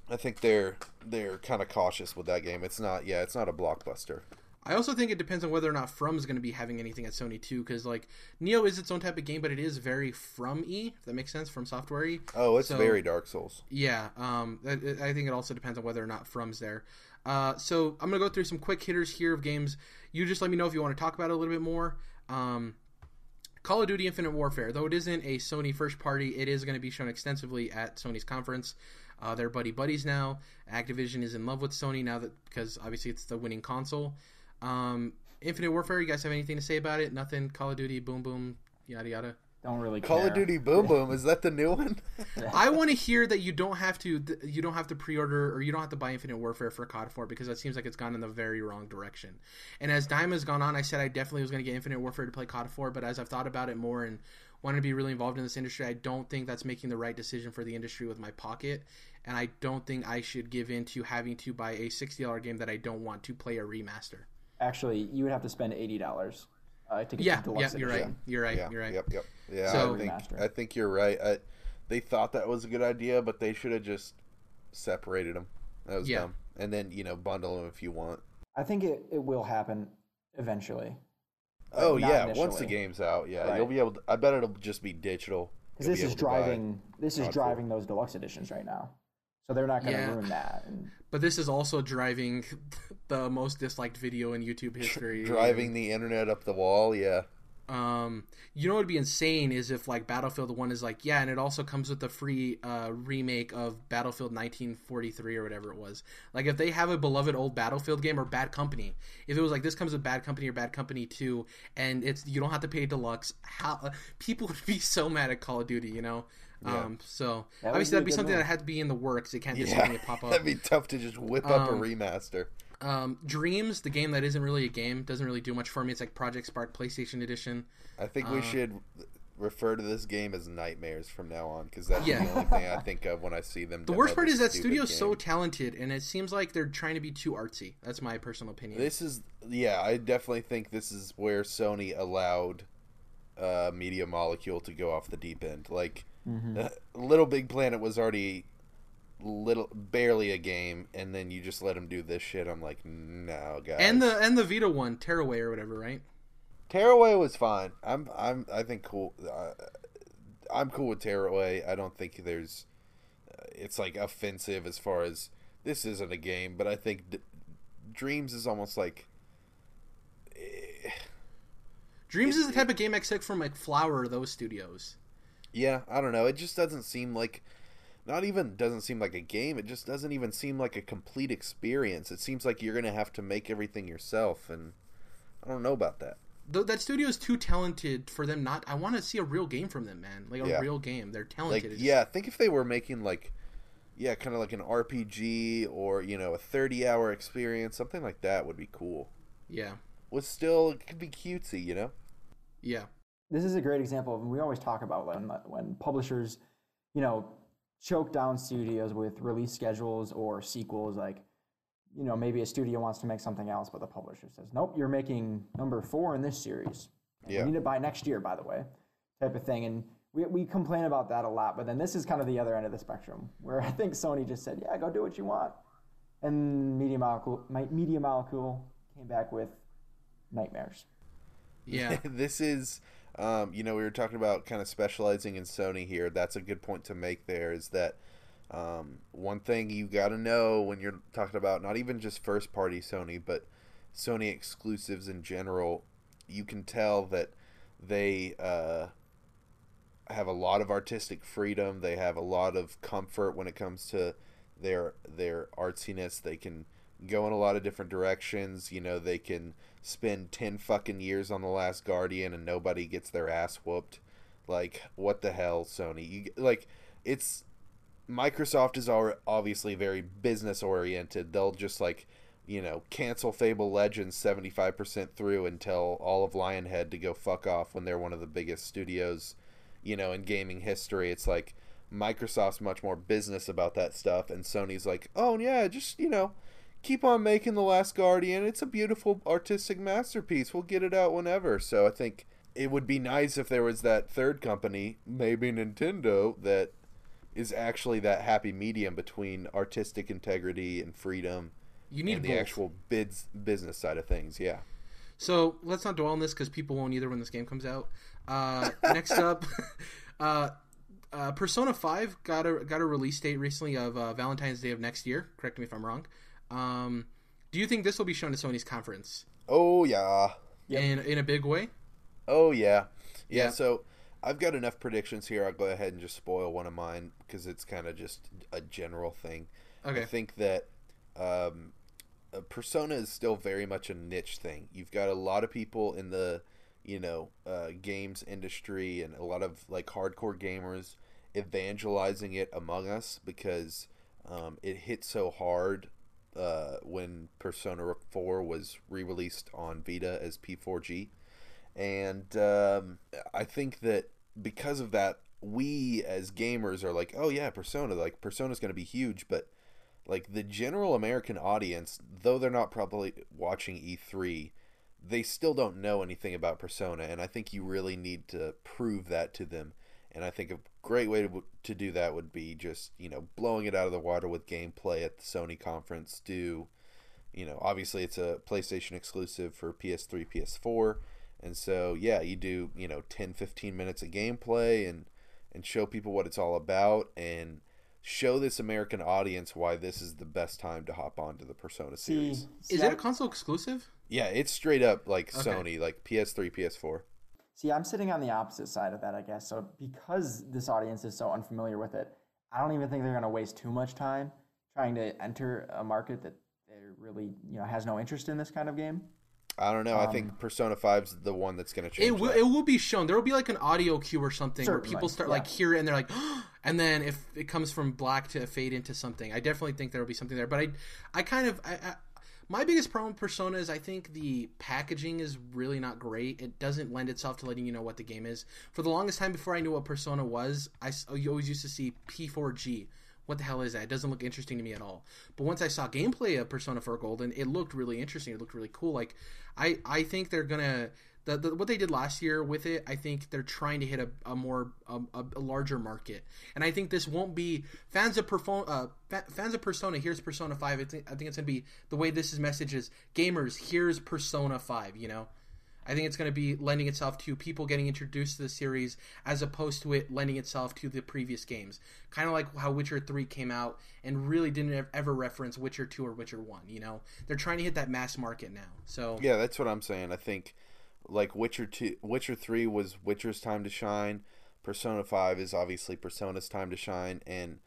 I think they're they're kind of cautious with that game. It's not, yeah, it's not a blockbuster. I also think it depends on whether or not From is going to be having anything at Sony too, because like Nioh is its own type of game, but it is very From E. If that makes sense, from software E. Oh, it's So- very Dark Souls. Yeah, um, I, I think it also depends on whether or not From's there. Uh, so I'm gonna go through some quick hitters here of games. You just let me know if you want to talk about it a little bit more. Um, Call of Duty Infinite Warfare, though it isn't a Sony first party, it is going to be shown extensively at Sony's conference. Uh, they're buddy buddies now. Activision is in love with Sony now that because obviously it's the winning console. Um, Infinite Warfare, you guys have anything to say about it? Nothing. Call of Duty, boom boom, yada yada. Don't really Call care. of Duty Boom Boom is that the new one? I want to hear that you don't have to you don't have to pre-order or you don't have to buy Infinite Warfare for COD 4 because that seems like it's gone in the very wrong direction. And as time has gone on, I said I definitely was going to get Infinite Warfare to play COD 4, but as I've thought about it more and wanted to be really involved in this industry, I don't think that's making the right decision for the industry with my pocket. And I don't think I should give in to having to buy a $60 game that I don't want to play a remaster. Actually, you would have to spend eighty dollars uh, to get Yeah, the yeah, you're right. You're right. yeah, You're right. Yep, yep. Yeah, So- I think Remaster. I think you're right. I, they thought that was a good idea, but they should have just separated them. That was Yeah. dumb. And then you know bundle them if you want. I think it, it will happen eventually. Oh not yeah, once the game's out, yeah, Right. you'll be able. To, I bet it'll just be digital. Because You'll this be is able to buy- driving this is driving those deluxe editions right now. So they're not going to Yeah. ruin that. And But this is also driving the most disliked video in YouTube history. driving the internet up the wall. Yeah, Um, you know what would be insane is if like Battlefield One is like, yeah, and it also comes with the free uh, remake of Battlefield 1943 or whatever it was. Like if they have a beloved old Battlefield game or Bad Company, if it was like this comes with Bad Company or Bad Company Two, and it's you don't have to pay deluxe, how uh, people would be so mad at Call of Duty, you know. Yeah. Um, so That obviously that'd be something move. that had to be in the works. It can't just yeah, pop up. that'd be tough to just whip up a Um, remaster. Um, Dreams, the game that isn't really a game, doesn't really do much for me. It's like Project Spark PlayStation Edition. I think we uh, should refer to this game as nightmares from now on because that's Yeah. the only thing I think of when I see them. The worst part is that stupid studio's so talented, and it seems like they're trying to be too artsy. That's my personal opinion. This is yeah, I definitely think this is where Sony allowed uh, Media Molecule to go off the deep end. Like Mm-hmm. uh, Little Big Planet was already little barely a game, and then you just let them do this shit. I'm like, no, guys. and the and the Vita one, Tearaway or whatever, right? Tearaway was fine. I'm I'm I think cool. Uh, I'm cool with Tearaway. I don't think there's. Uh, it's like offensive as far as this isn't a game, but I think D- Dreams is almost like. eh, Dreams is the type of game I expect from like Flower or those studios. Yeah, I don't know. It just doesn't seem like. Not even doesn't seem like a game. It just doesn't even seem like a complete experience. It seems like you're gonna have to make everything yourself, and I don't know about that. Th- that studio is too talented for them not. I want to see a real game from them, man. Like a Yeah. real game. They're like talented. It's just- yeah think if they were making like yeah kind of like an rpg or you know a 30 hour experience something like that would be cool yeah, was still it could be cutesy you know yeah. this is a great example of we always talk about when when publishers, you know, choke down studios with release schedules or sequels. Like, you know, maybe a studio wants to make something else, but the publisher says, "Nope, you're making number four in this series. And Yeah. We need it by next year, by the way." Type of thing, and we we complain about that a lot. But then this is kind of the other end of the spectrum, where I think Sony just said, "Yeah, go do what you want," and Media Molecule, my Media Molecule came back with nightmares. Yeah. this is um, you know we were talking about kind of specializing in sony here that's a good point to make there is that um, one thing you got to know when you're talking about not even just first party sony but sony exclusives in general you can tell that they uh, have a lot of artistic freedom they have a lot of comfort when it comes to their their artsiness. They can go in a lot of different directions. You know, they can spend ten fucking years on the Last Guardian and nobody gets their ass whooped. Like, what the hell, Sony? You like, it's Microsoft is obviously very business oriented. They'll just like, you know, cancel Fable Legends 75% through and tell all of Lionhead to go fuck off when they're one of the biggest studios, you know, in gaming history. It's like Microsoft's much more business about that stuff and Sony's like, "Oh yeah, just, you know, keep on making The Last Guardian. It's a beautiful artistic masterpiece. We'll get it out whenever." So I think it would be nice if there was that third company, maybe Nintendo, that is actually that happy medium between artistic integrity and freedom You need and the both. actual bids business side of things. Yeah. So let's not dwell on this because people won't either when this game comes out. Uh, next up, uh, uh, Persona Five got a got a release date recently of uh, Valentine's Day of next year. Correct me if I'm wrong. Um, do you think this will be shown at Sony's conference Oh yeah. Yep. in in a big way? Oh yeah. yeah. Yeah. So I've got enough predictions here. I'll go ahead and just spoil one of mine because it's kind of just a general thing. Okay. I think that um, uh, Persona is still very much a niche thing. You've got a lot of people in the you know uh, games industry and a lot of like hardcore gamers evangelizing it among us because um, it hit so hard uh, when Persona 4 was re-released on Vita as P4G, and um, I think that because of that, we as gamers are like, oh yeah, Persona, like Persona's going to be huge, but like the general American audience, though they're not probably watching E3, they still don't know anything about Persona, and I think you really need to prove that to them. And I think a great way to, to do that would be just you know blowing it out of the water with gameplay at the Sony conference. Do you know obviously it's a PlayStation exclusive for PS3, PS4, and so yeah, you do you know 10, 15 minutes of gameplay and and show people what it's all about and show this American audience why this is the best time to hop onto the Persona hmm. series. see, Is I, it a console exclusive? Yeah, it's straight up like Okay. Sony, like PS3, PS4. See, I'm sitting on the opposite side of that, I guess. So because this audience is so unfamiliar with it, I don't even think they're going to waste too much time trying to enter a market that they really, you know, has no interest in this kind of game. I don't know. I Um, think Persona 5's the one that's going to change. It will. that. It will be shown. There will be like an audio cue or something where people start yeah. like hear it and they're like, and then if it comes from black to fade into something, I definitely think there will be something there. But I, I kind of, I, I, my biggest problem with Persona is I think the packaging is really not great. It doesn't lend itself to letting you know what the game is. For the longest time before I knew what Persona was, I you always used to see P4G. What the hell is that? It doesn't look interesting to me at all. But once I saw gameplay of Persona 4 Golden, it looked really interesting. It looked really cool. Like I, I think they're gonna the, the what they did last year with it. I think they're trying to hit a, a more a, a, larger market, and I think this won't be fans of Perfo- uh, fa- fans of Persona. Here's Persona Five. I think I think it's gonna be the way this is messaged is gamers. Here's Persona Five. You know. I think it's going to be lending itself to people getting introduced to the series as opposed to it lending itself to the previous games. Kind of like how Witcher 3 came out and really didn't ever reference Witcher 2 or Witcher 1, you know? They're trying to hit that mass market now. So, Yeah, that's what I'm saying. I think like Witcher 2 Witcher 3 was Witcher's time to shine. Persona 5 is obviously Persona's time to shine and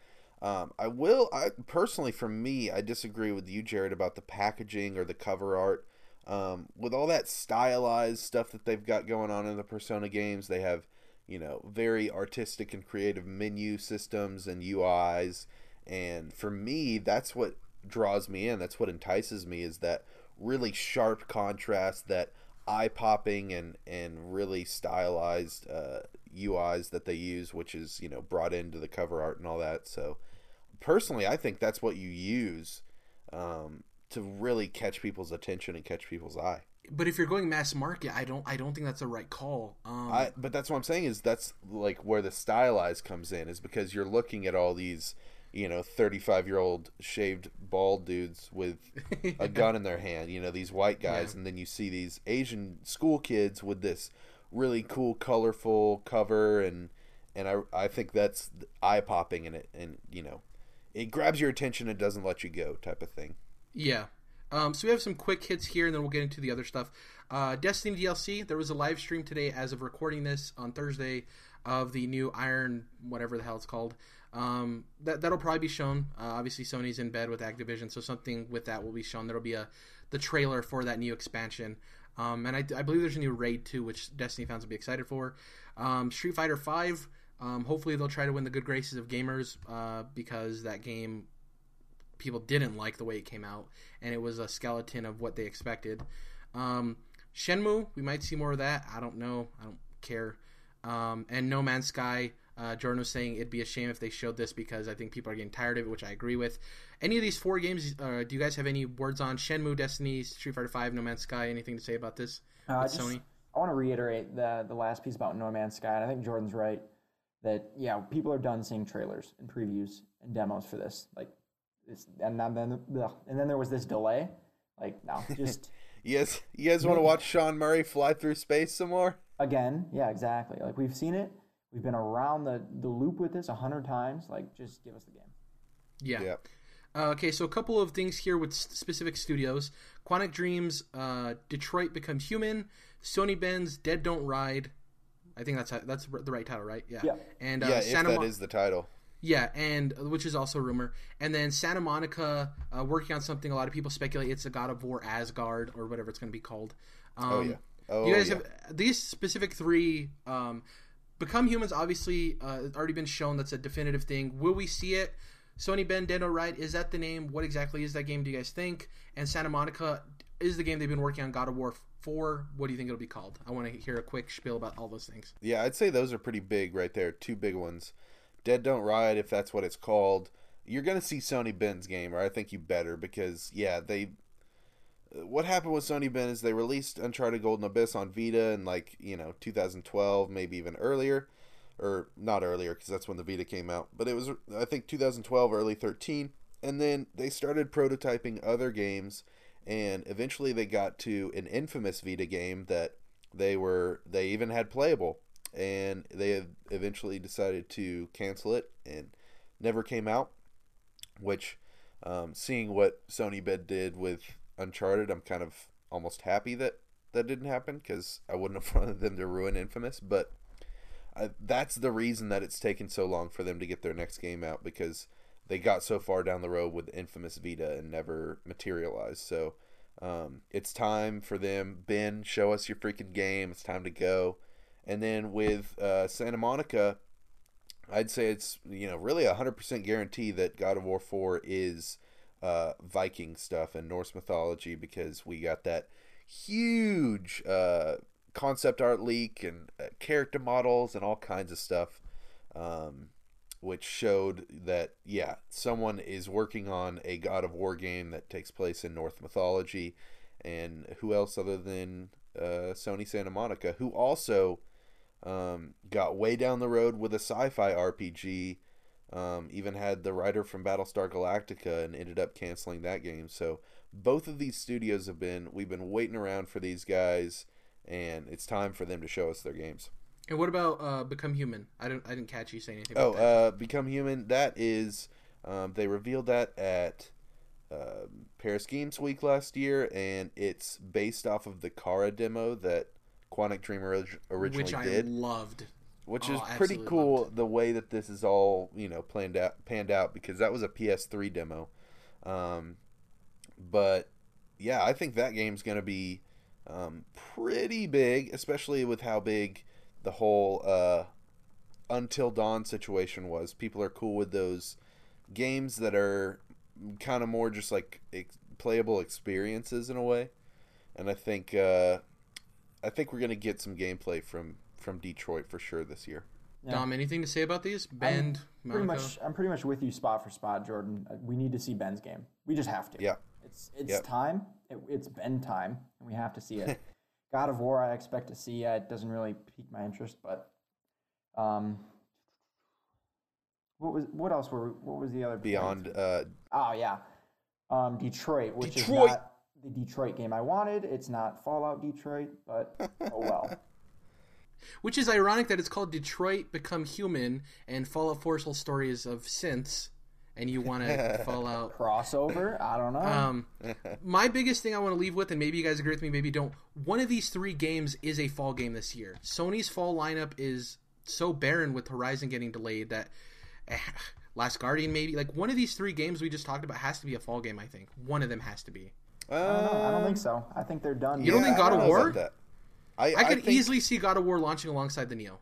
um, I will I personally for me I disagree with you Jared about the packaging or the cover art. Um, with all that stylized stuff that they've got going on in the Persona games, they have, you know, very artistic and creative menu systems and UIs. And for me, that's what draws me in. That's what entices me is that really sharp contrast, that eye popping and, and really stylized uh, UIs that they use, which is, you know, brought into the cover art and all that. So personally, I think that's what you use. Um, to really catch people's attention and catch people's eye. but if you're going mass market, I don't I don't think that's the right call. Um, I but that's what I'm saying is that's like where the stylized comes in is because you're looking at all these, you know, 35 year old shaved bald dudes with a gun in their hand, you know, these white guys, and then you see these Asian school kids with this really cool, colorful cover, and and I I think that's eye popping in it, and you know, it grabs your attention and doesn't let you go, type of thing. Yeah. Um, so we have some quick hits here, and then we'll get into the other stuff. Uh, Destiny DLC. There was a live stream today, as of recording this on Thursday, of the new Iron, whatever the hell it's called, Um, that that'll probably be shown. Uh, obviously, Sony's in bed with Activision, so something with that will be shown. There'll be a the trailer for that new expansion. Um, and I, I, believe there's a new raid too, which Destiny fans will be excited for. Um, Street Fighter Five. Um, hopefully, they'll try to win the good graces of gamers uh, because that game people didn't like the way it came out, and it was a skeleton of what they expected. Um, Shenmue, we might see more of that. I don't know. I don't care. Um, and No Man's Sky. Uh, Jordan was saying it'd be a shame if they showed this because I think people are getting tired of it, which I agree with. Any of these four games, uh, do you guys have any words on Shenmue, Destiny, Street Fighter Five, No Man's Sky? Anything to say about this? Uh, just, Sony. I want to reiterate the the last piece about No Man's Sky, and I think Jordan's right that yeah, people are done seeing trailers and previews and demos for this. Like, it's, and then and then there was this delay. Like, no, just you guys, you guys want to watch Sean Murray fly through space some more? Again, yeah, exactly. Like we've seen it. We've been around the, the loop with this a hundred times. Like, just give us the game. Yeah. yeah. Uh, okay, so a couple of things here with specific studios. Quantic Dreams, uh, Detroit Becomes Human, Sony Bend's Dead Don't Ride. I think that's that's the right title, right? Yeah. Yeah. And uh, yeah, Santa if that Mo- is the title. Yeah, and which is also a rumor. And then Santa Monica uh, working on something. A lot of people speculate it's a God of War Asgard or whatever it's going to be called. Oh, um, oh yeah. Oh, you guys yeah. have these specific three. Um, Become Humans obviously uh, already been shown. That's a definitive thing. Will we see it? Sony Don't Ride is that the name? What exactly is that game? Do you guys think? And Santa Monica is the game they've been working on. God of War Four. What do you think it'll be called? I want to hear a quick spiel about all those things. Yeah, I'd say those are pretty big right there. Two big ones. Dead Don't Ride, if that's what it's called. You're gonna see Sony Bend's game, or I think you better because yeah, they what happened with Sony Bend is they released Uncharted Golden Abyss on Vita in like you know 2012, maybe even earlier, or not earlier because that's when the Vita came out. But it was I think 2012, early 13, and then they started prototyping other games, and eventually they got to an infamous Vita game that they were they even had playable, and they eventually decided to cancel it and never came out. Which, um, seeing what Sony Bend did with Uncharted, I'm kind of almost happy that that didn't happen because I wouldn't have wanted them to ruin Infamous. But I, that's the reason that it's taken so long for them to get their next game out because they got so far down the road with Infamous Vita and never materialized. So um, it's time for them. Bend, show us your freaking game. It's time to go. And then with uh, Santa Monica, I'd say it's you know really a hundred percent guarantee that God of War Four is uh, Viking stuff and Norse mythology because we got that huge uh, concept art leak and uh, character models and all kinds of stuff, um, which showed that yeah, someone is working on a God of War game that takes place in Norse mythology, and who else other than uh, Sony Santa Monica, who also um, got way down the road with a sci-fi RPG um, even had the writer from Battlestar Galactica and ended up canceling that game. So both of these studios have been we've been waiting around for these guys, and it's time for them to show us their games. And what about uh, Become Human? I didn't I didn't catch you saying anything. About that. Oh, uh, Become Human. That is um, they revealed that at uh, Paris Games Week last year, and it's based off of the Kara demo that Quantic Dream originally Which I did. loved which oh, is pretty cool the way that this is all you know planned out panned out because that was a PS3 demo, um, but yeah, I think that game's gonna be um, pretty big, especially with how big the whole uh, Until Dawn situation was. People are cool with those games that are kind of more just like ex- playable experiences in a way, and I think uh, I think we're gonna get some gameplay from from Detroit for sure this year. Yeah. Dom, anything to say about these? Bend, I'm pretty much. I'm pretty much with you, spot for spot, Jordan. Uh, we need to see Bend's game. We just have to. Yeah. It's it's yep. time. It, it's Ben time, and we have to see it. God of War, I expect to see. It doesn't really pique my interest, but um, what was what else were what was the other beyond? Uh, oh yeah, um, Detroit, which Detroit. is not the Detroit game I wanted. It's not Fallout Detroit, but oh well. Which is ironic that it's called Detroit Become Human and Fallout 4's whole story is of synths and you want to Fallout crossover. I don't know. Um, my biggest thing I want to leave with, and maybe you guys agree with me, maybe don't. One of these three games is a fall game this year. Sony's fall lineup is so barren with Horizon getting delayed that, Last Guardian, maybe like one of these three games we just talked about has to be a fall game. I think one of them has to be. I don't know. I don't think so. I think they're done. You don't think God I of know War? About that. I, I could think- easily see God of War launching alongside the Neo.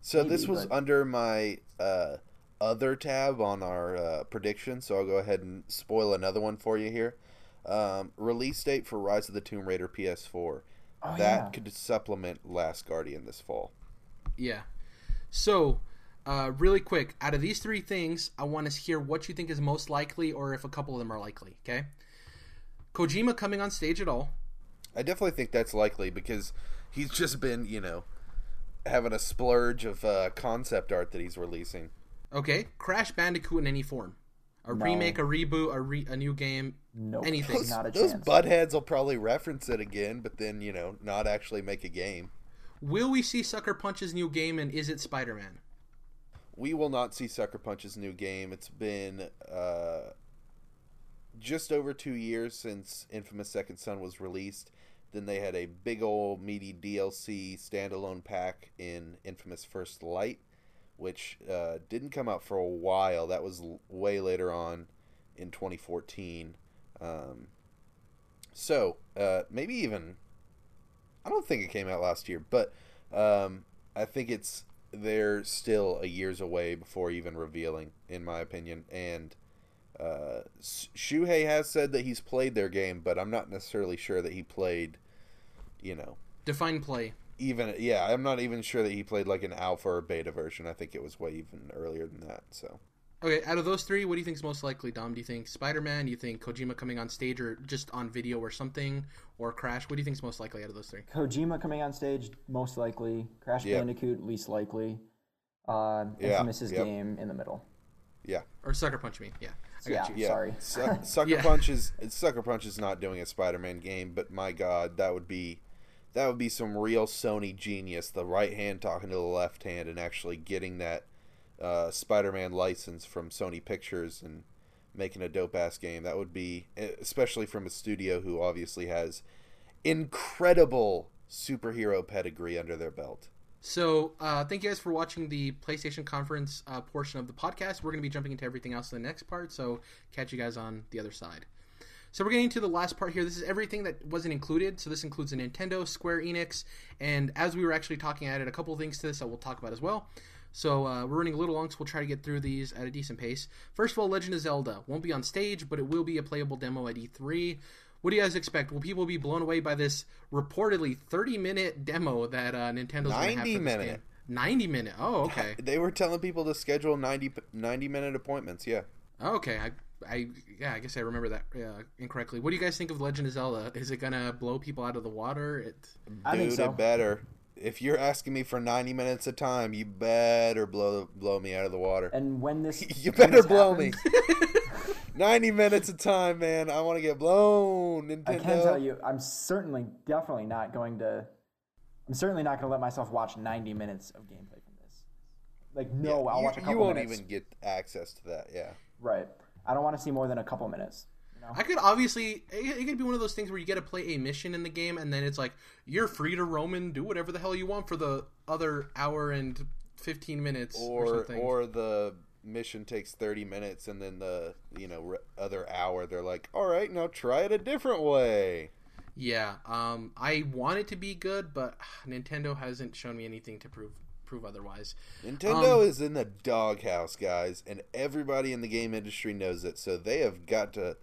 So Maybe, this was but- under my uh, other tab on our uh, prediction, so I'll go ahead and spoil another one for you here. Um, release date for Rise of the Tomb Raider PS4. Oh, that yeah. could supplement Last Guardian this fall. Yeah. So, uh, really quick, out of these three things, I want to hear what you think is most likely, or if a couple of them are likely. Okay. Kojima coming on stage at all. I definitely think that's likely because he's just been, you know, having a splurge of uh, concept art that he's releasing. Okay. Crash Bandicoot in any form. A No. remake, a reboot, a, re- a new game. Nope. Anything. Those, Not a those chance. buttheads will probably reference it again, but then, you know, not actually make a game. Will we see Sucker Punch's new game, and is it Spider Man? we will not see Sucker Punch's new game. It's been uh, just over two years since Infamous Second Son was released. Then they had a big old meaty DLC standalone pack in Infamous First Light, which uh, didn't come out for a while. That was l- way later on in 2014. Um, so uh, maybe even I don't think it came out last year, but um, I think it's they're still a years away before even revealing, in my opinion. And uh, Shuhei has said that he's played their game, but I'm not necessarily sure that he played, you know, Define play. even yeah. I'm not even sure that he played like an alpha or beta version. I think it was way even earlier than that. So Okay, out of those three, what do you think is most likely, Dom? Do you think Spider Man? Do you think Kojima coming on stage or just on video or something? Or Crash? What do you think is most likely out of those three? Kojima coming on stage, most likely. Crash Yeah. Bandicoot, least likely. Uh, Yeah, Infamous' yep. game in the middle. yeah. Or Sucker Punch me? Yeah, I got Yeah. you. Yeah, Sorry. Su- Sucker Yeah. Punch is Sucker Punch is not doing a Spider-Man game, but my God, that would be that would be some real Sony genius. The right hand talking to the left hand and actually getting that uh, Spider-Man license from Sony Pictures and making a dope ass game. That would be especially from a studio who obviously has incredible superhero pedigree under their belt. So, uh, thank you guys for watching the PlayStation conference uh, portion of the podcast. We're going to be jumping into everything else in the next part, so catch you guys on the other side. So, we're getting to the last part here. This is everything that wasn't included. So, this includes a Nintendo, Square Enix, and as we were actually talking, I added a couple of things to this that we'll talk about as well. So, uh, we're running a little long, so we'll try to get through these at a decent pace. First of all, Legend of Zelda won't be on stage, but it will be a playable demo at E3. What do you guys expect? Will people be blown away by this reportedly 30 minute demo that uh, Nintendo's going to have 90 for minute. game? 90 minute. Oh, okay. They were telling people to schedule 90, 90 minute appointments. Yeah. Okay. I, I, yeah, I guess I remember that uh, incorrectly. What do you guys think of Legend of Zelda? Is it gonna blow people out of the water? It, I Dude, think so. it better. If you're asking me for 90 minutes of time, you better blow blow me out of the water. And when this You when better this blow me. 90 minutes of time, man. I want to get blown, Nintendo. I can tell you, I'm certainly, definitely not going to. I'm certainly not going to let myself watch 90 minutes of gameplay from this. Like, no, I'll you, watch a couple you won't minutes. even get access to that. Yeah. Right. I don't want to see more than a couple minutes. You know? I could obviously. It, it could be one of those things where you get to play a mission in the game, and then it's like you're free to roam and do whatever the hell you want for the other hour and 15 minutes or, Or something. or the mission takes 30 minutes and then the, you know, re- other hour they're like, "All right, now try it a different way." Yeah, um, I want it to be good, but Nintendo hasn't shown me anything to prove prove otherwise. Nintendo Um, is in the doghouse, guys, and everybody in the game industry knows it. So they have got to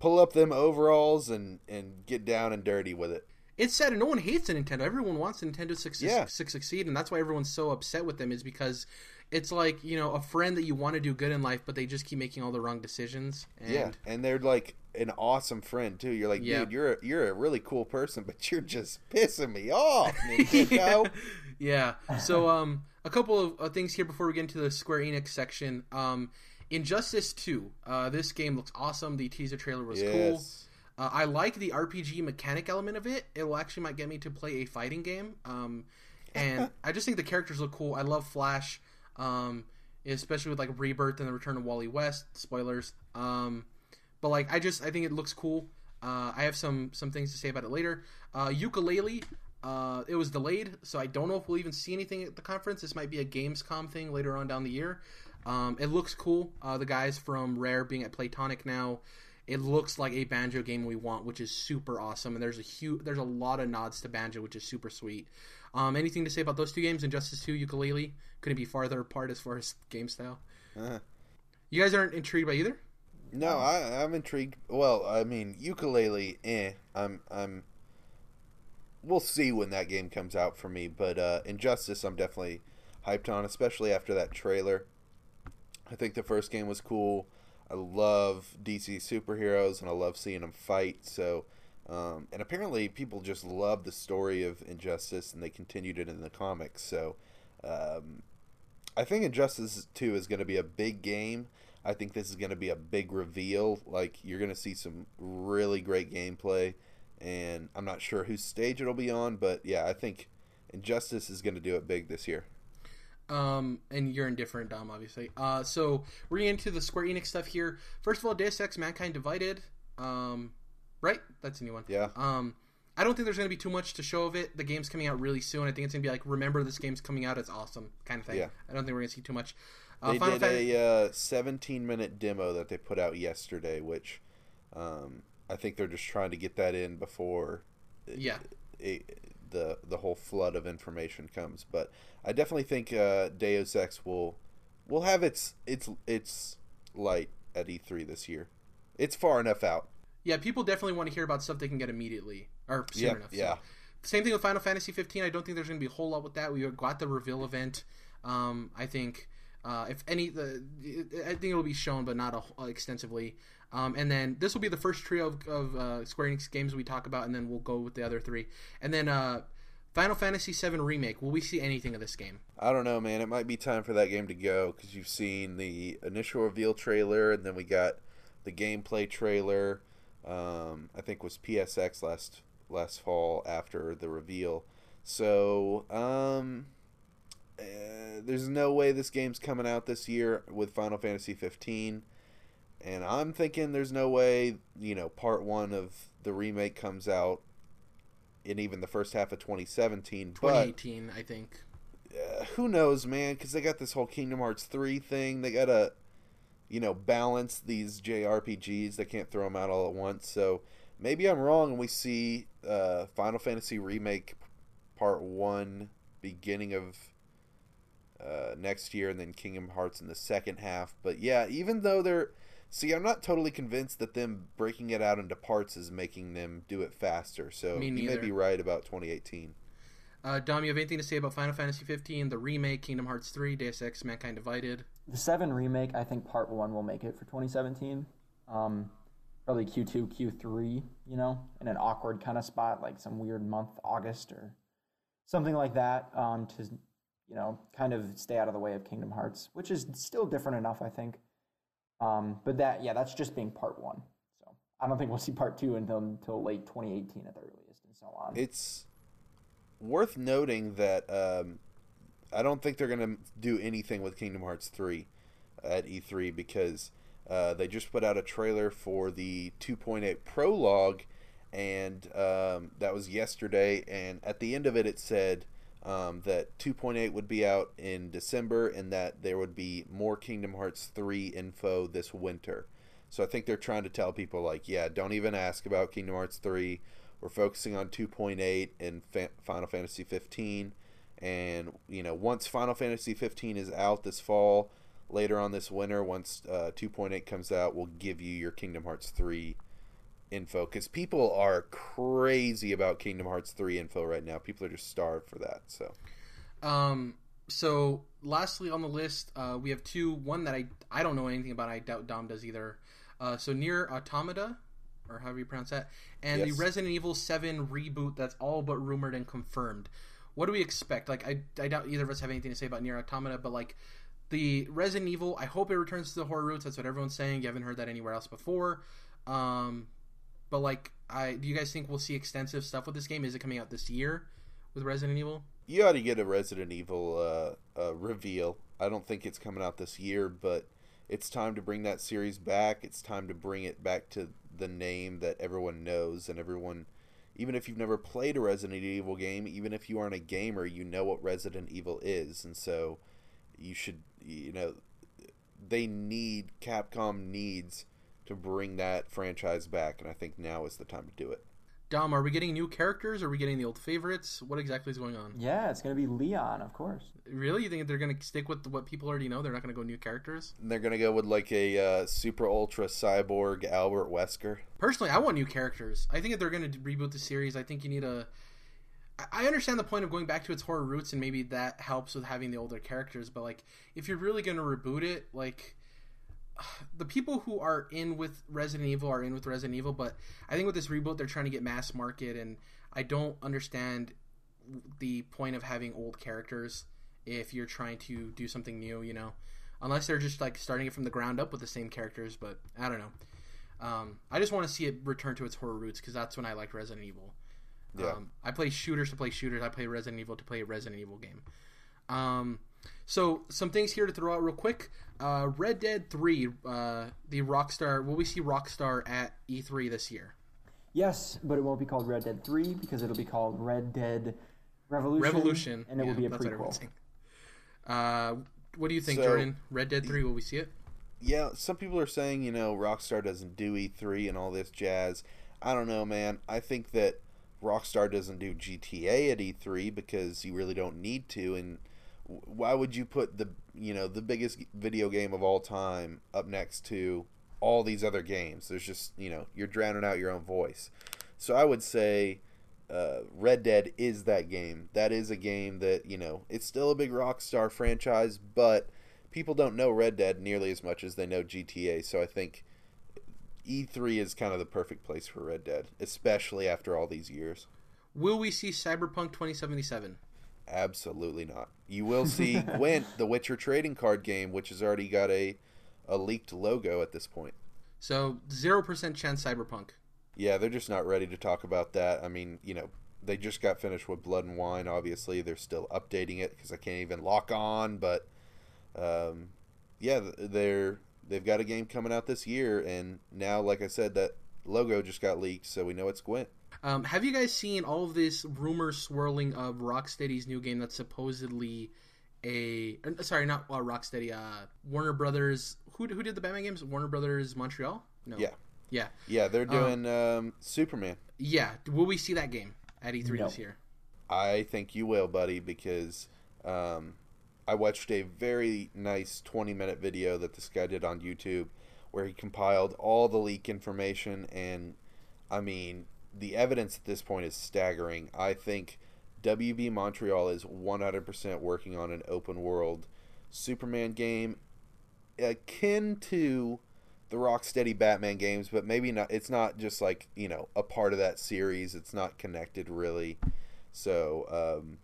pull up them overalls and and get down and dirty with it. It's sad, and no one hates Nintendo. Everyone wants Nintendo to succeed, Yeah. to succeed, and that's why everyone's so upset with them. Is because it's like you know a friend that you want to do good in life, but they just keep making all the wrong decisions. And Yeah, and they're like an awesome friend too. You're like, Yeah. dude, you're a, you're a really cool person, but you're just pissing me off, Nintendo. yeah. So, um, a couple of uh, things here before we get into the Square Enix section. Um, Injustice Two. Uh, this game looks awesome. The teaser trailer was cool. yes. Uh, I like the RPG mechanic element of it. It will actually might get me to play a fighting game. Um, and I just think the characters look cool. I love Flash, um, especially with like Rebirth and the Return of Wally West. Spoilers. Um, but like I just I think it looks cool. Uh, I have some some things to say about it later. Uh, Yooka-Laylee. Uh, it was delayed, so I don't know if we'll even see anything at the conference. This might be a Gamescom thing later on down the year. Um, it looks cool. Uh, the guys from Rare being at Playtonic now, it looks like a Banjo game we want, which is super awesome. And there's a huge, there's a lot of nods to Banjo, which is super sweet. Um, anything to say about those two games? Injustice Two, Yooka-Laylee couldn't be farther apart as far as game style. Uh, You guys aren't intrigued by either? no, I, I'm intrigued. Well, I mean, Yooka-Laylee, eh. I'm, I'm. We'll see when that game comes out for me, but uh, Injustice, I'm definitely hyped on, especially after that trailer. I think the first game was cool. I love DC superheroes, and I love seeing them fight. So, um, and apparently, people just love the story of Injustice, and they continued it in the comics. So, um, I think Injustice 2 is going to be a big game. I think this is going to be a big reveal. Like, you're going to see some really great gameplay. And I'm not sure whose stage it'll be on, but yeah, I think Injustice is going to do it big this year. Um, and you're indifferent, Dom, obviously. Uh, so we're into the Square Enix stuff here. First of all, Deus Ex: Mankind Divided. Um, right? That's a new one. Yeah. Um, I don't think there's going to be too much to show of it. The game's coming out really soon. I think it's going to be like, remember this game's coming out. It's awesome, kind of thing. Yeah. I don't think we're going to see too much. Uh, They Final did a uh, 17 minute demo that they put out yesterday, which um, I think they're just trying to get that in before yeah. it, the the whole flood of information comes. But I definitely think uh, Deus Ex will will have its its its light at E3 this year. It's far enough out. Yeah, people definitely want to hear about stuff they can get immediately or soon Yep, enough. yeah. Same thing with Final Fantasy 15. I don't think there's going to be a whole lot with that. We got the reveal event. Um, I think uh, if any, the I think it'll be shown, but not a, extensively. Um, and then this will be the first trio of, of uh, Square Enix games we talk about, and then we'll go with the other three. And then uh, Final Fantasy 7 remake. Will we see anything of this game? I don't know, man. It might be time for that game to go because you've seen the initial reveal trailer, and then we got the gameplay trailer. Um, I think was PSX last last fall after the reveal. So um, uh, there's no way this game's coming out this year with Final Fantasy 15, and I'm thinking there's no way you know part one of the remake comes out in even the first half of 2017. But 2018, I think. uh, who knows, man? Because they got this whole Kingdom Hearts three thing. They gotta, you know, balance these JRPGs. They can't throw them out all at once. So maybe I'm wrong, and we see uh, Final Fantasy remake part one beginning of uh, next year, and then Kingdom Hearts in the second half. But yeah, even though they're See, I'm not totally convinced that them breaking it out into parts is making them do it faster. So Me you may be right about 2018. Uh, Dom, you have anything to say about Final Fantasy 15, the remake, Kingdom Hearts 3, Deus Ex: Mankind Divided? The seven remake, I think part one will make it for 2017. Um, probably Q2, Q3, you know, in an awkward kind of spot, like some weird month, August or something like that, um, to you know, kind of stay out of the way of Kingdom Hearts, which is still different enough, I think. Um, but that, yeah, that's just being part one. So I don't think we'll see part two until until late 2018 at the earliest, and so on. It's worth noting that um, I don't think they're going to do anything with Kingdom Hearts 3 at E3 because uh, they just put out a trailer for the 2.8 prologue, and um, that was yesterday. And at the end of it, it said um, that 2.8 would be out in December and that there would be more Kingdom Hearts 3 info this winter. So I think they're trying to tell people, like, yeah, don't even ask about Kingdom Hearts 3 we're focusing on 2.8 and Fa- Final Fantasy 15, and you know once Final Fantasy 15 is out this fall, later on this winter, once uh, 2.8 comes out, we'll give you your Kingdom Hearts 3 info because people are crazy about Kingdom Hearts 3 info right now. People are just starved for that. So Um, so lastly on the list, uh, we have two. One that I I don't know anything about. I doubt Dom does either. Uh, so NieR Automata, or however you pronounce that, and Yes. the Resident Evil Seven reboot that's all but rumored and confirmed. What do we expect? Like I I doubt either of us have anything to say about NieR Automata, but like the Resident Evil, I hope it returns to the horror roots. That's what everyone's saying. You haven't heard that anywhere else before. Um, but like, I do you guys think we'll see extensive stuff with this game? Is it coming out this year with Resident Evil? you ought to get a Resident Evil uh, uh, reveal. I don't think it's coming out this year, but it's time to bring that series back. It's time to bring it back to the name that everyone knows and everyone. Even if you've never played a Resident Evil game, even if you aren't a gamer, you know what Resident Evil is, and so you should, you know, they need Capcom needs to bring that franchise back, and I think now is the time to do it. Dom, are we getting new characters? Are we getting the old favorites? What exactly is going on? Yeah, it's gonna be Leon, of course. Really, you think they're going to stick with what people already know? They're not going to go new characters? And they're gonna go with like a uh, super ultra cyborg Albert Wesker. Personally, I want new characters. I think if they're going to reboot the series, I think you need a. I understand the point of going back to its horror roots, and maybe that helps with having the older characters. But like, if you're really going to reboot it, like the people who are in with Resident Evil are in with Resident Evil, but I think with this reboot they're trying to get mass market, and I don't understand the point of having old characters if you're trying to do something new. You know, unless they're just like starting it from the ground up with the same characters. But I don't know. Um, I just want to see it return to its horror roots because that's when I liked Resident Evil. Yeah. Um, I play shooters to play shooters. I play Resident Evil to play a Resident Evil game. Um, so some things here to throw out real quick. Uh, Red Dead Three, uh, the Rockstar. Will we see Rockstar at E3 this year? Yes, but it won't be called Red Dead Three because it'll be called Red Dead Revolution. Revolution, and it yeah, will be a that's what prequel. saying. Uh, what do you think, So- Jordan? Red Dead Three. Will we see it? Yeah, some people are saying, you know, Rockstar doesn't do E3 and all this jazz. I don't know, man. I think that Rockstar doesn't do GTA at E3 because you really don't need to. And w- why would you put the, you know, the biggest video game of all time up next to all these other games? There's just, you know, you're drowning out your own voice. So I would say uh, Red Dead is that game. That is a game that, you know, it's still a big Rockstar franchise, but people don't know Red Dead nearly as much as they know GTA. So I think E3 is kind of the perfect place for Red Dead, especially after all these years. Will we see Cyberpunk 2077? Absolutely not. You will see Gwent, the Witcher trading card game, which has already got a a leaked logo at this point. So zero percent chance Cyberpunk. Yeah, they're just not ready to talk about that. I mean, you know, they just got finished with Blood and Wine. Obviously, they're still updating it because I can't even lock on. But um, yeah, they're they've got a game coming out this year, and now, like I said, that logo just got leaked, so we know it's Gwent. Um, have you guys seen all of this rumor swirling of Rocksteady's new game that's supposedly a uh, sorry, not uh, Rocksteady, uh, Warner Brothers. Who who did the Batman games? Warner Brothers Montreal. No. Yeah. Yeah. Yeah, they're doing um, Superman. Yeah. Will we see that game at E3 No. this year? I think you will, buddy, because um, I watched a very nice 20 minute video that this guy did on YouTube where he compiled all the leak information. And I mean, the evidence at this point is staggering. I think WB Montreal is 100% working on an open world Superman game akin to the Rocksteady Batman games, but maybe not. It's not just like you know a part of that series. It's not connected really. So um,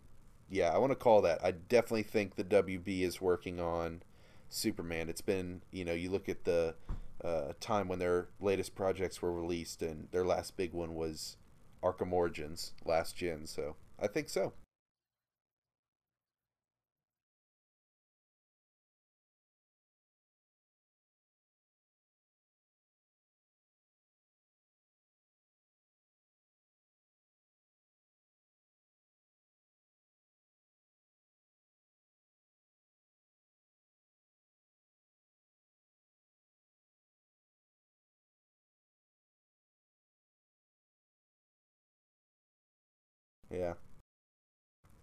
yeah, I want to call that. I definitely think the WB is working on Superman. It's been you know you look at the uh, time when their latest projects were released, and their last big one was Arkham Origins last gen. So I think so.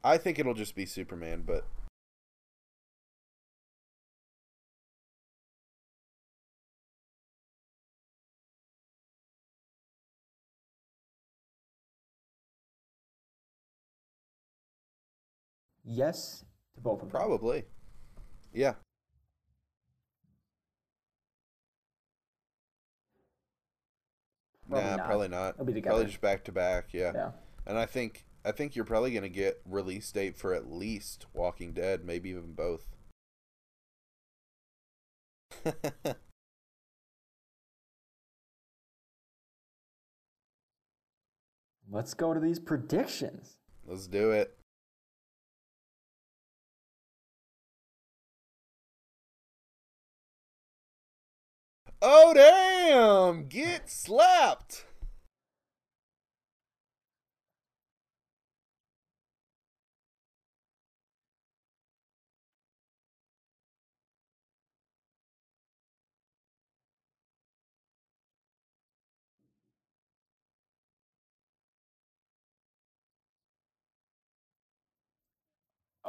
I think it'll just be Superman, but Yes to both of them. probably. Yeah. Probably nah, not. probably not. It'll be Probably just back to back, yeah. Yeah. And I think I think you're probably gonna get release date for at least Walking Dead, maybe even both. Let's go to these predictions. Let's do it. Oh damn! Get slapped.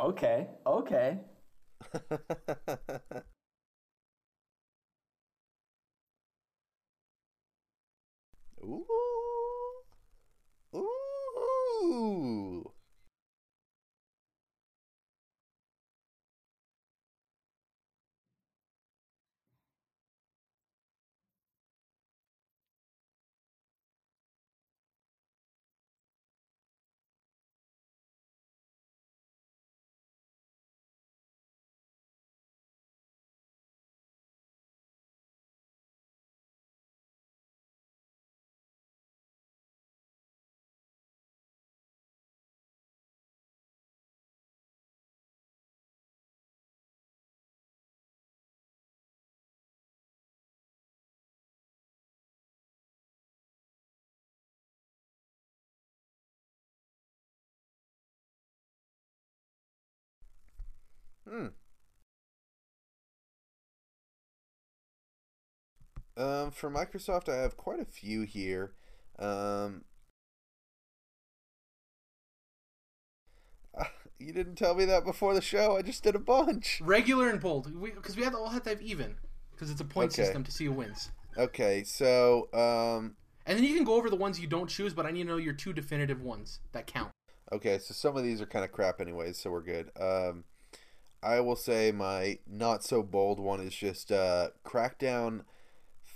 Okay. Okay. Ooh. Ooh. Hmm. Um, for Microsoft, I have quite a few here. Um, you didn't tell me that before the show. I just did a bunch. Regular and bold, because we, we have to all have to have even, because it's a point Okay. system to see who wins. Okay, so um, And then you can go over the ones you don't choose, but I need to know your two definitive ones that count. Okay, so some of these are kind of crap, anyways, so we're good. Um, I will say my not so bold one is just uh, Crackdown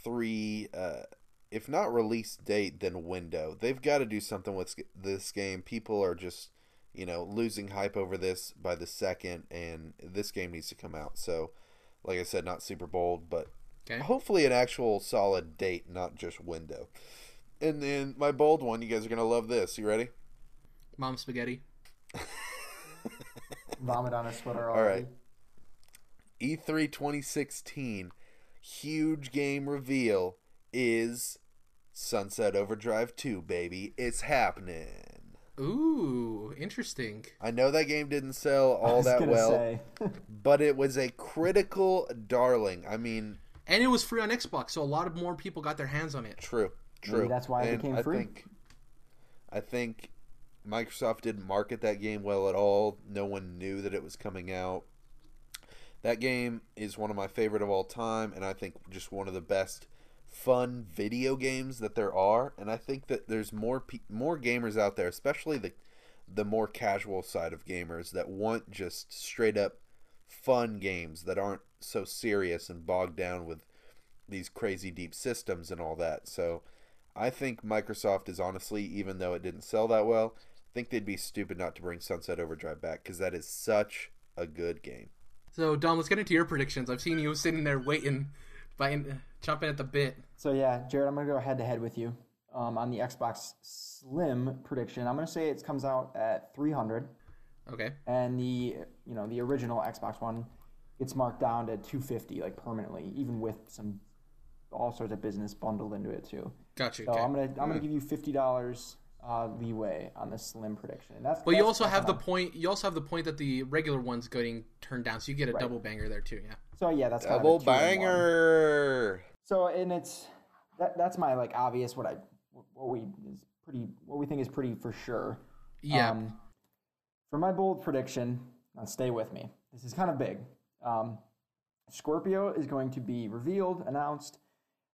3, uh, if not release date, then window. They've got to do something with this game. People are just, you know, losing hype over this by the second, and this game needs to come out. So, like I said, not super bold, but Okay. hopefully an actual solid date, not just window. And then my bold one, you guys are going to love this. You ready? Mom spaghetti. Vomit on a sweater All already. right. E3 2016 huge game reveal is Sunset Overdrive 2, baby. It's happening. Ooh, interesting. I know that game didn't sell all that well, but it was a critical darling. I mean, And it was free on Xbox, so a lot of more people got their hands on it. true, true. Maybe that's why it And became I free. Think, I think Microsoft didn't market that game well at all. No one knew that it was coming out. That game is one of my favorite of all time, and I think just one of the best fun video games that there are. And I think that there's more pe- more gamers out there, especially the the more casual side of gamers that want just straight up fun games that aren't so serious and bogged down with these crazy deep systems and all that. So I think Microsoft is honestly, even though it didn't sell that well, think they'd be stupid not to bring Sunset Overdrive back because that is such a good game. So, Dom, let's get into your predictions. I've seen you sitting there waiting, biting, chomping at the bit. So yeah, Jared, I'm gonna go head to head with you um, on the Xbox Slim prediction. I'm gonna say it comes out at 300, Okay. and the you know the original Xbox One gets marked down to 250 like permanently, even with some all sorts of business bundled into it too. Gotcha. So Okay. I'm gonna I'm gonna give you fifty dollars uh, leeway on the Slim prediction. And that's But you also that's have the what point. You also have the point that the regular one's getting turned down, so you get a Right. double banger there too. Yeah. So yeah, that's kind of a Double two in one. banger. So and it's that that's my like obvious what I what we is pretty what we think is pretty for sure. Yeah. Um, for my bold prediction, now stay with me. This is kind of big. Um, Scorpio is going to be revealed, announced.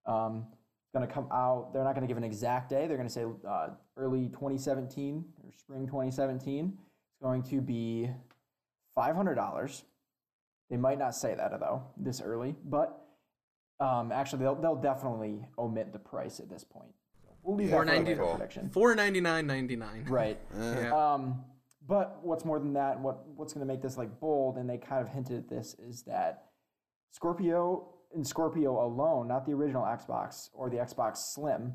Um, it's going to come out. They're not going to give an exact day. They're going to say uh, early 2017 or spring 2017. It's going to be $500. They might not say that though this early, but um, actually they'll they'll definitely omit the price at this point. We'll leave that for a $4.90. later prediction. Four ninety nine ninety nine. Right. Yeah. Um, but what's more than that, what what's going to make this like bold, and they kind of hinted at this, is that Scorpio and Scorpio alone, not the original Xbox or the Xbox Slim,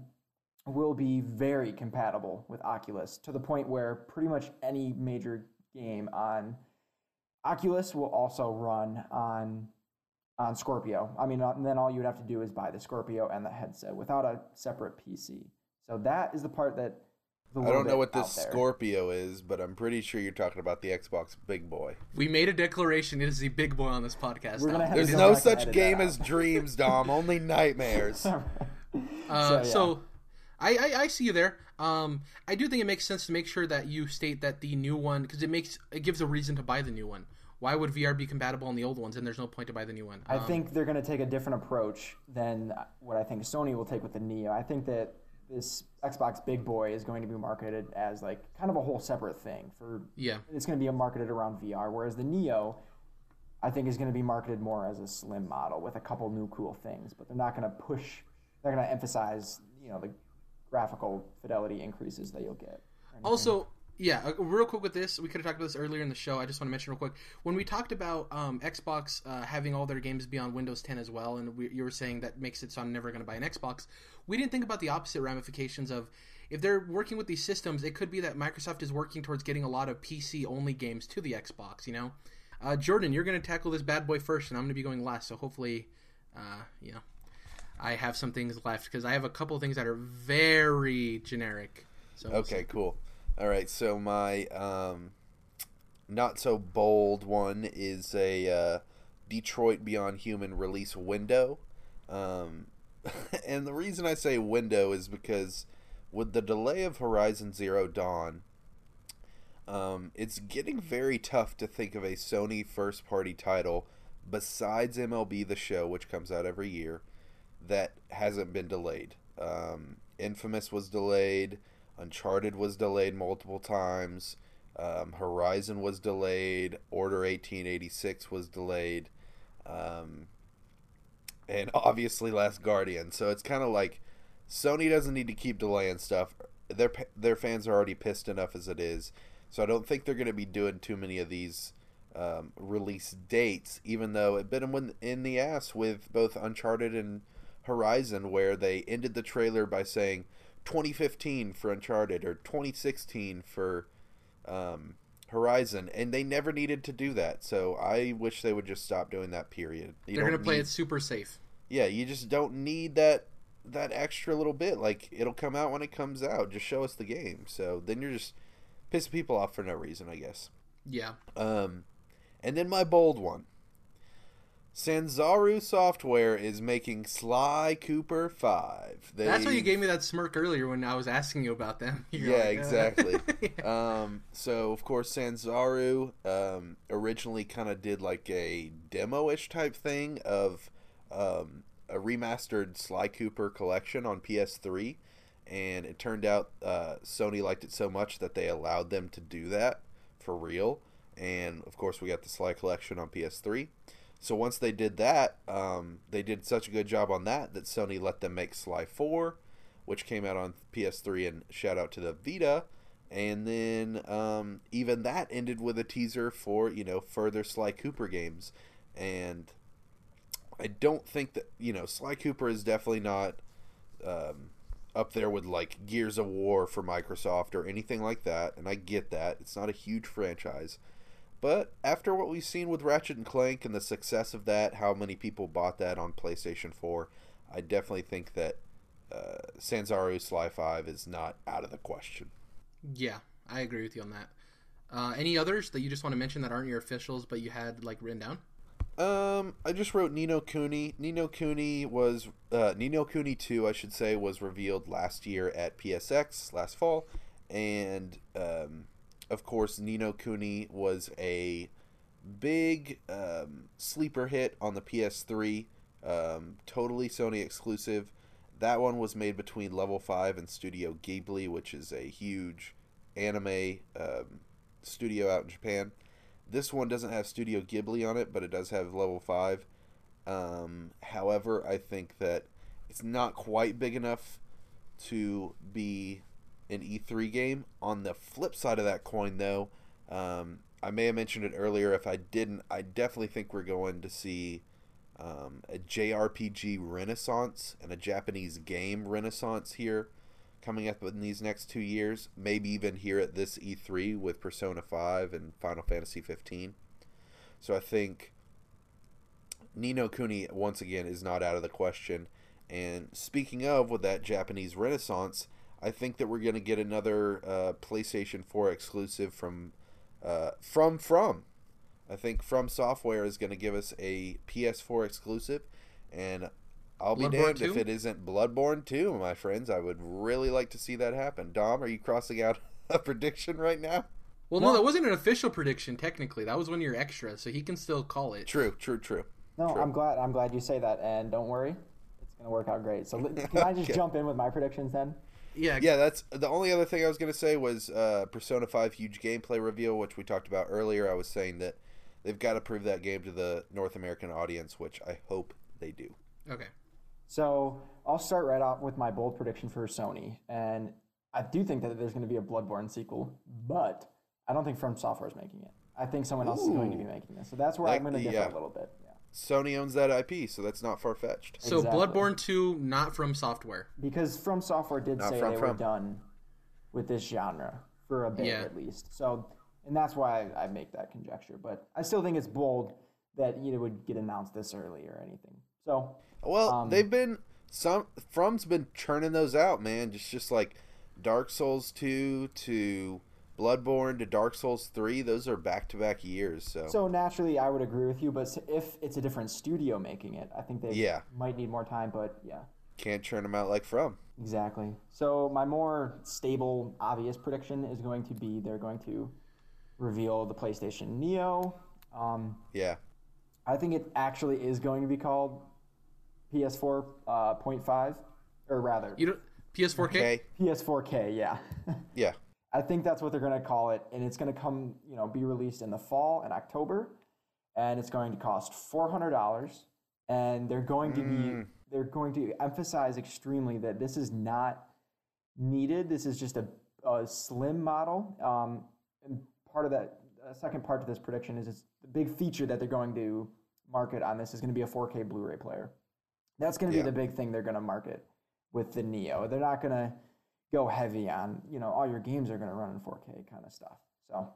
will be very compatible with Oculus to the point where pretty much any major game on Oculus will also run on on Scorpio. I mean, uh, then all you would have to do is buy the Scorpio and the headset without a separate PC. So that is the part that I don't know what this. Scorpio is, but I'm pretty sure you're talking about the Xbox Big Boy. We made a declaration. It is the big boy on this podcast. We're gonna Dom. have There's to go no back and such edit game that as out. dreams, Dom. Only nightmares. Uh, So, so. I, I I see you there. Um, I do think it makes sense to make sure that you state that the new one because it makes it gives a reason to buy the new one. Why would VR be compatible on the old ones, and there's no point to buy the new one? I Um, think they're going to take a different approach than what I think Sony will take with the Neo. I think that this Xbox Big Boy is going to be marketed as like kind of a whole separate thing for yeah, it's going to be marketed around VR, whereas the Neo, I think, is going to be marketed more as a slim model with a couple new cool things. But they're not going to push. They're going to emphasize, you know, the graphical fidelity increases that you'll get. Also, yeah, uh, real quick with this, we could have talked about this earlier in the show. I just want to mention real quick when we talked about um, Xbox uh, having all their games be on Windows 10 as well, and we, you were saying that makes it so I'm never going to buy an Xbox. We didn't think about the opposite ramifications of if they're working with these systems, it could be that Microsoft is working towards getting a lot of PC only games to the Xbox. You know, uh, Jordan, you're going to tackle this bad boy first, and I'm going to be going last. So hopefully, uh, you know, I have some things left because I have a couple things that are very generic. So we'll Okay, cool. All right, so my um, not so bold one is a uh, Detroit Beyond Human release window. Um, and the reason I say window is because with the delay of Horizon Zero Dawn, um, it's getting very tough to think of a Sony first party title besides MLB The Show, which comes out every year, that hasn't been delayed. Um, Infamous was delayed. Uncharted was delayed multiple times. Um, Horizon was delayed. Order 1886 was delayed. Um, and obviously Last Guardian. So it's kind of like Sony doesn't need to keep delaying stuff. Their their fans are already pissed enough as it is. So I don't think they're going to be doing too many of these um, release dates, even though it bit them in the ass with both Uncharted and Horizon, where they ended the trailer by saying 2015 for Uncharted or 2016 for um, Horizon, and they never needed to do that. So I wish they would just stop doing that. Period. You they're going to don't play need- it super safe. Yeah, you just don't need that that extra little bit. Like it'll come out when it comes out. Just show us the game. So then you're just pissing people off for no reason, I guess. Yeah. Um, and then my bold one. Sanzaru Software is making Sly Cooper 5. They, That's why you gave me that smirk earlier when I was asking you about them. You're Yeah, like, uh, exactly. yeah. Um, so of course Sanzaru um, originally kind of did like a demo-ish type thing of um, a remastered Sly Cooper collection on PS3, and it turned out uh, Sony liked it so much that they allowed them to do that for real. And of course, we got the Sly collection on PS3. So once they did that, um, they did such a good job on that that Sony let them make Sly 4, which came out on PS3. And shout out to the Vita. And then um, even that ended with a teaser for you know further Sly Cooper games. And I don't think that you know Sly Cooper is definitely not um, up there with like Gears of War for Microsoft or anything like that. And I get that it's not a huge franchise. But after what we've seen with Ratchet and Clank and the success of that, how many people bought that on PlayStation 4, I definitely think that uh, Sanzaru Sly 5 is not out of the question. yeah, I agree with you on that. Uh, any others that you just want to mention that aren't your officials, but you had like written down? Um, I just wrote Ni no Kuni. Nino Cooney was uh, Ni no Kuni 2, I should say, was revealed last year at PSX last fall, and um, of course, Ni no Kuni was a big um, sleeper hit on the PS3, um, totally Sony exclusive. That one was made between Level 5 and Studio Ghibli, which is a huge anime um, studio out in Japan. This one doesn't have Studio Ghibli on it, but it does have Level 5. Um, however, I think that it's not quite big enough to be an E3 game. On the flip side of that coin, though, um, I may have mentioned it earlier. If I didn't, I definitely think we're going to see um, a JRPG renaissance and a Japanese game renaissance here coming up in these next two years. Maybe even here at this E3 with Persona 5 and Final Fantasy 15. So I think Ni no Kuni once again is not out of the question. And speaking of with that Japanese renaissance, I think that we're going to get another uh, PlayStation 4 exclusive from uh, from from. I think From Software is going to give us a PS4 exclusive, and I'll be Bloodborne damned if it isn't Bloodborne 2, my friends. I would really like to see that happen. Dom, are you crossing out a prediction right now? Well, no, that wasn't an official prediction. Technically, that was one of your extras, so he can still call it. True, true, true. No, True. I'm glad. I'm glad you say that, and don't worry, it's gonna work out great. So can I just Okay. jump in with my predictions then? Yeah, Yeah, that's the only other thing I was going to say was uh, Persona 5 huge gameplay reveal, which we talked about earlier. I was saying that they've got to prove that game to the North American audience, which I hope they do. Okay. So I'll start right off with my bold prediction for Sony, and I do think that there's going to be a Bloodborne sequel, but I don't think From Software is making it. I think someone else is going to be making this. So that's where That- I'm going to differ yeah. a little bit. Yeah. Sony owns that IP, so that's not far fetched. So Exactly. Bloodborne 2, not from software. Because From Software did Not say From they were done with this genre for a bit Yeah. at least. So, and that's why I, I make that conjecture. But I still think it's bold that you know, it would get announced this early or anything. So Well, Um, they've been some From's been churning those out, man. Just just like Dark Souls 2 to Bloodborne to Dark Souls 3, those are back-to-back years, so, So naturally, I would agree with you. But if it's a different studio making it, I think they Yeah. might need more time. But yeah, can't churn them out like From. exactly. So my more stable, obvious prediction is going to be they're going to reveal the PlayStation Neo. Um, Yeah. I think it actually is going to be called PS4 uh, point five, or rather You don't PS4K. Okay. PS4K. Yeah. Yeah. I think that's what they're going to call it, and it's going to come, you know, be released in the fall in October, and it's going to cost four hundred dollars, and they're going to Mm. be they're going to emphasize extremely that this is not needed. This is just a, a slim model, um, and part of that uh, second part to this prediction is it's the big feature that they're going to market on this is going to be a 4K Blu-ray player. That's going to Yeah. be the big thing they're going to market with the Neo. They're not going to go heavy on you know all your games are going to run in 4K kind of stuff. So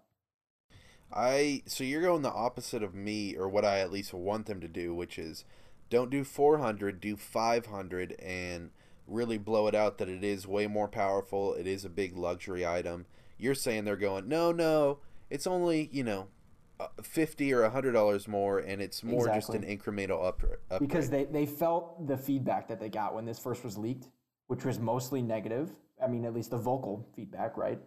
I so you're going the opposite of me or what I at least want them to do, which is don't do 400, do 500 and really blow it out that it is way more powerful. It is a big luxury item. You're saying they're going, "No, no, it's only, you know, uh, 50 or 100 dollars more and it's more just an incremental up, upgrade." because they they felt the feedback that they got when this first was leaked, which was mostly negative. I mean, at least the vocal feedback, right?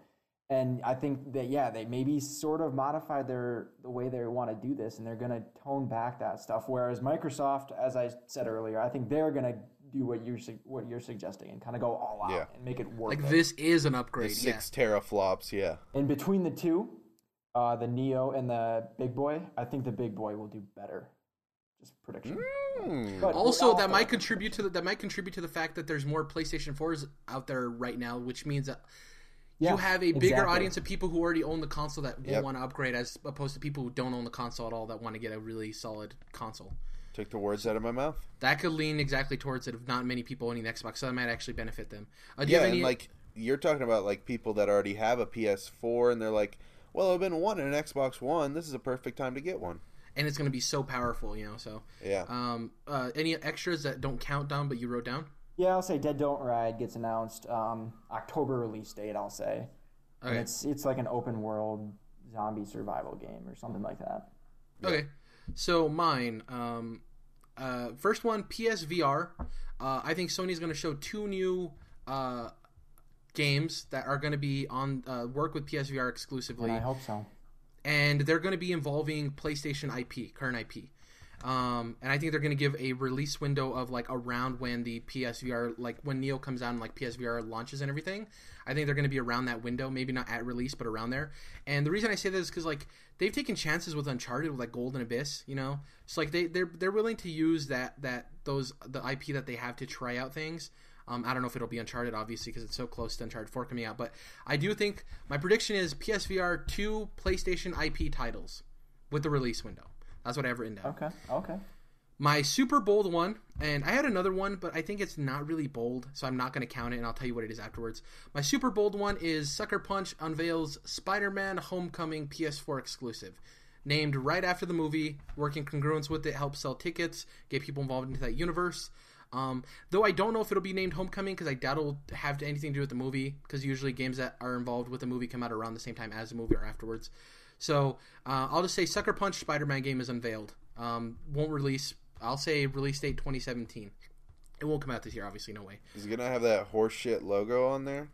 And I think that yeah, they maybe sort of modified their the way they want to do this, and they're going to tone back that stuff. Whereas Microsoft, as I said earlier, I think they're going to do what you're what you're suggesting and kind of go all out Yeah. and make it work. Like this is an upgrade. The Yeah. 6 teraflops, yeah. And between the two, uh, the Neo and the Big Boy, I think the Big Boy will do better. Just prediction. But Also, that might contribute to the, that might contribute to the fact that there's more PlayStation 4s out there right now, which means that Yeah, you have a bigger exactly. audience of people who already own the console that will Yep. want to upgrade, as opposed to people who don't own the console at all that want to get a really solid console. Took the words out of my mouth. That could lean exactly towards it of not many people owning the Xbox, so that might actually benefit them. Uh, Yeah, have and like you're talking about like people that already have a PS4 and they're like, "Well, I've been wanting an Xbox One. This is a perfect time to get one." And it's going to be so powerful, you know. So, Yeah. um, uh, any extras that don't count down, but you wrote down? Yeah, I'll say Dead Don't Ride gets announced um, October release date. I'll say, and it's it's like an open world zombie survival game or something like that. Okay, so mine. Um, uh, first one, PSVR. Uh, I think Sony's going to show two new uh, games that are going to be on uh, work with PSVR exclusively, And I hope so. And they're going to be involving PlayStation IP, current IP. Um, and I think they're going to give a release window of like around when the PSVR, like when Neo comes out and like PSVR launches and everything. I think they're going to be around that window, maybe not at release, but around there. And the reason I say that is because like they've taken chances with Uncharted, with like Golden Abyss, you know. So like they they're they're willing to use that that those the IP that they have to try out things. Um, I don't know if it'll be Uncharted, obviously, because it's so close to Uncharted 4 coming out. But I do think my prediction is PSVR two PlayStation IP titles with the release window. That's what I have written down. Okay. Okay. My super bold one, and I had another one, but I think it's not really bold, so I'm not going to count it, and I'll tell you what it is afterwards. My super bold one is Sucker Punch unveils Spider Man Homecoming PS4 exclusive. Named right after the movie, working congruence with it helps sell tickets, get people involved into that universe. Um, though I don't know if it'll be named Homecoming because I doubt it'll have anything to do with the movie because usually games that are involved with the movie come out around the same time as the movie or afterwards. So uh, I'll just say Sucker Punch Spider Man game is unveiled. Um, won't release. I'll say release date 2017. It won't come out this year, obviously. No way. Is it gonna have that horseshit logo on there?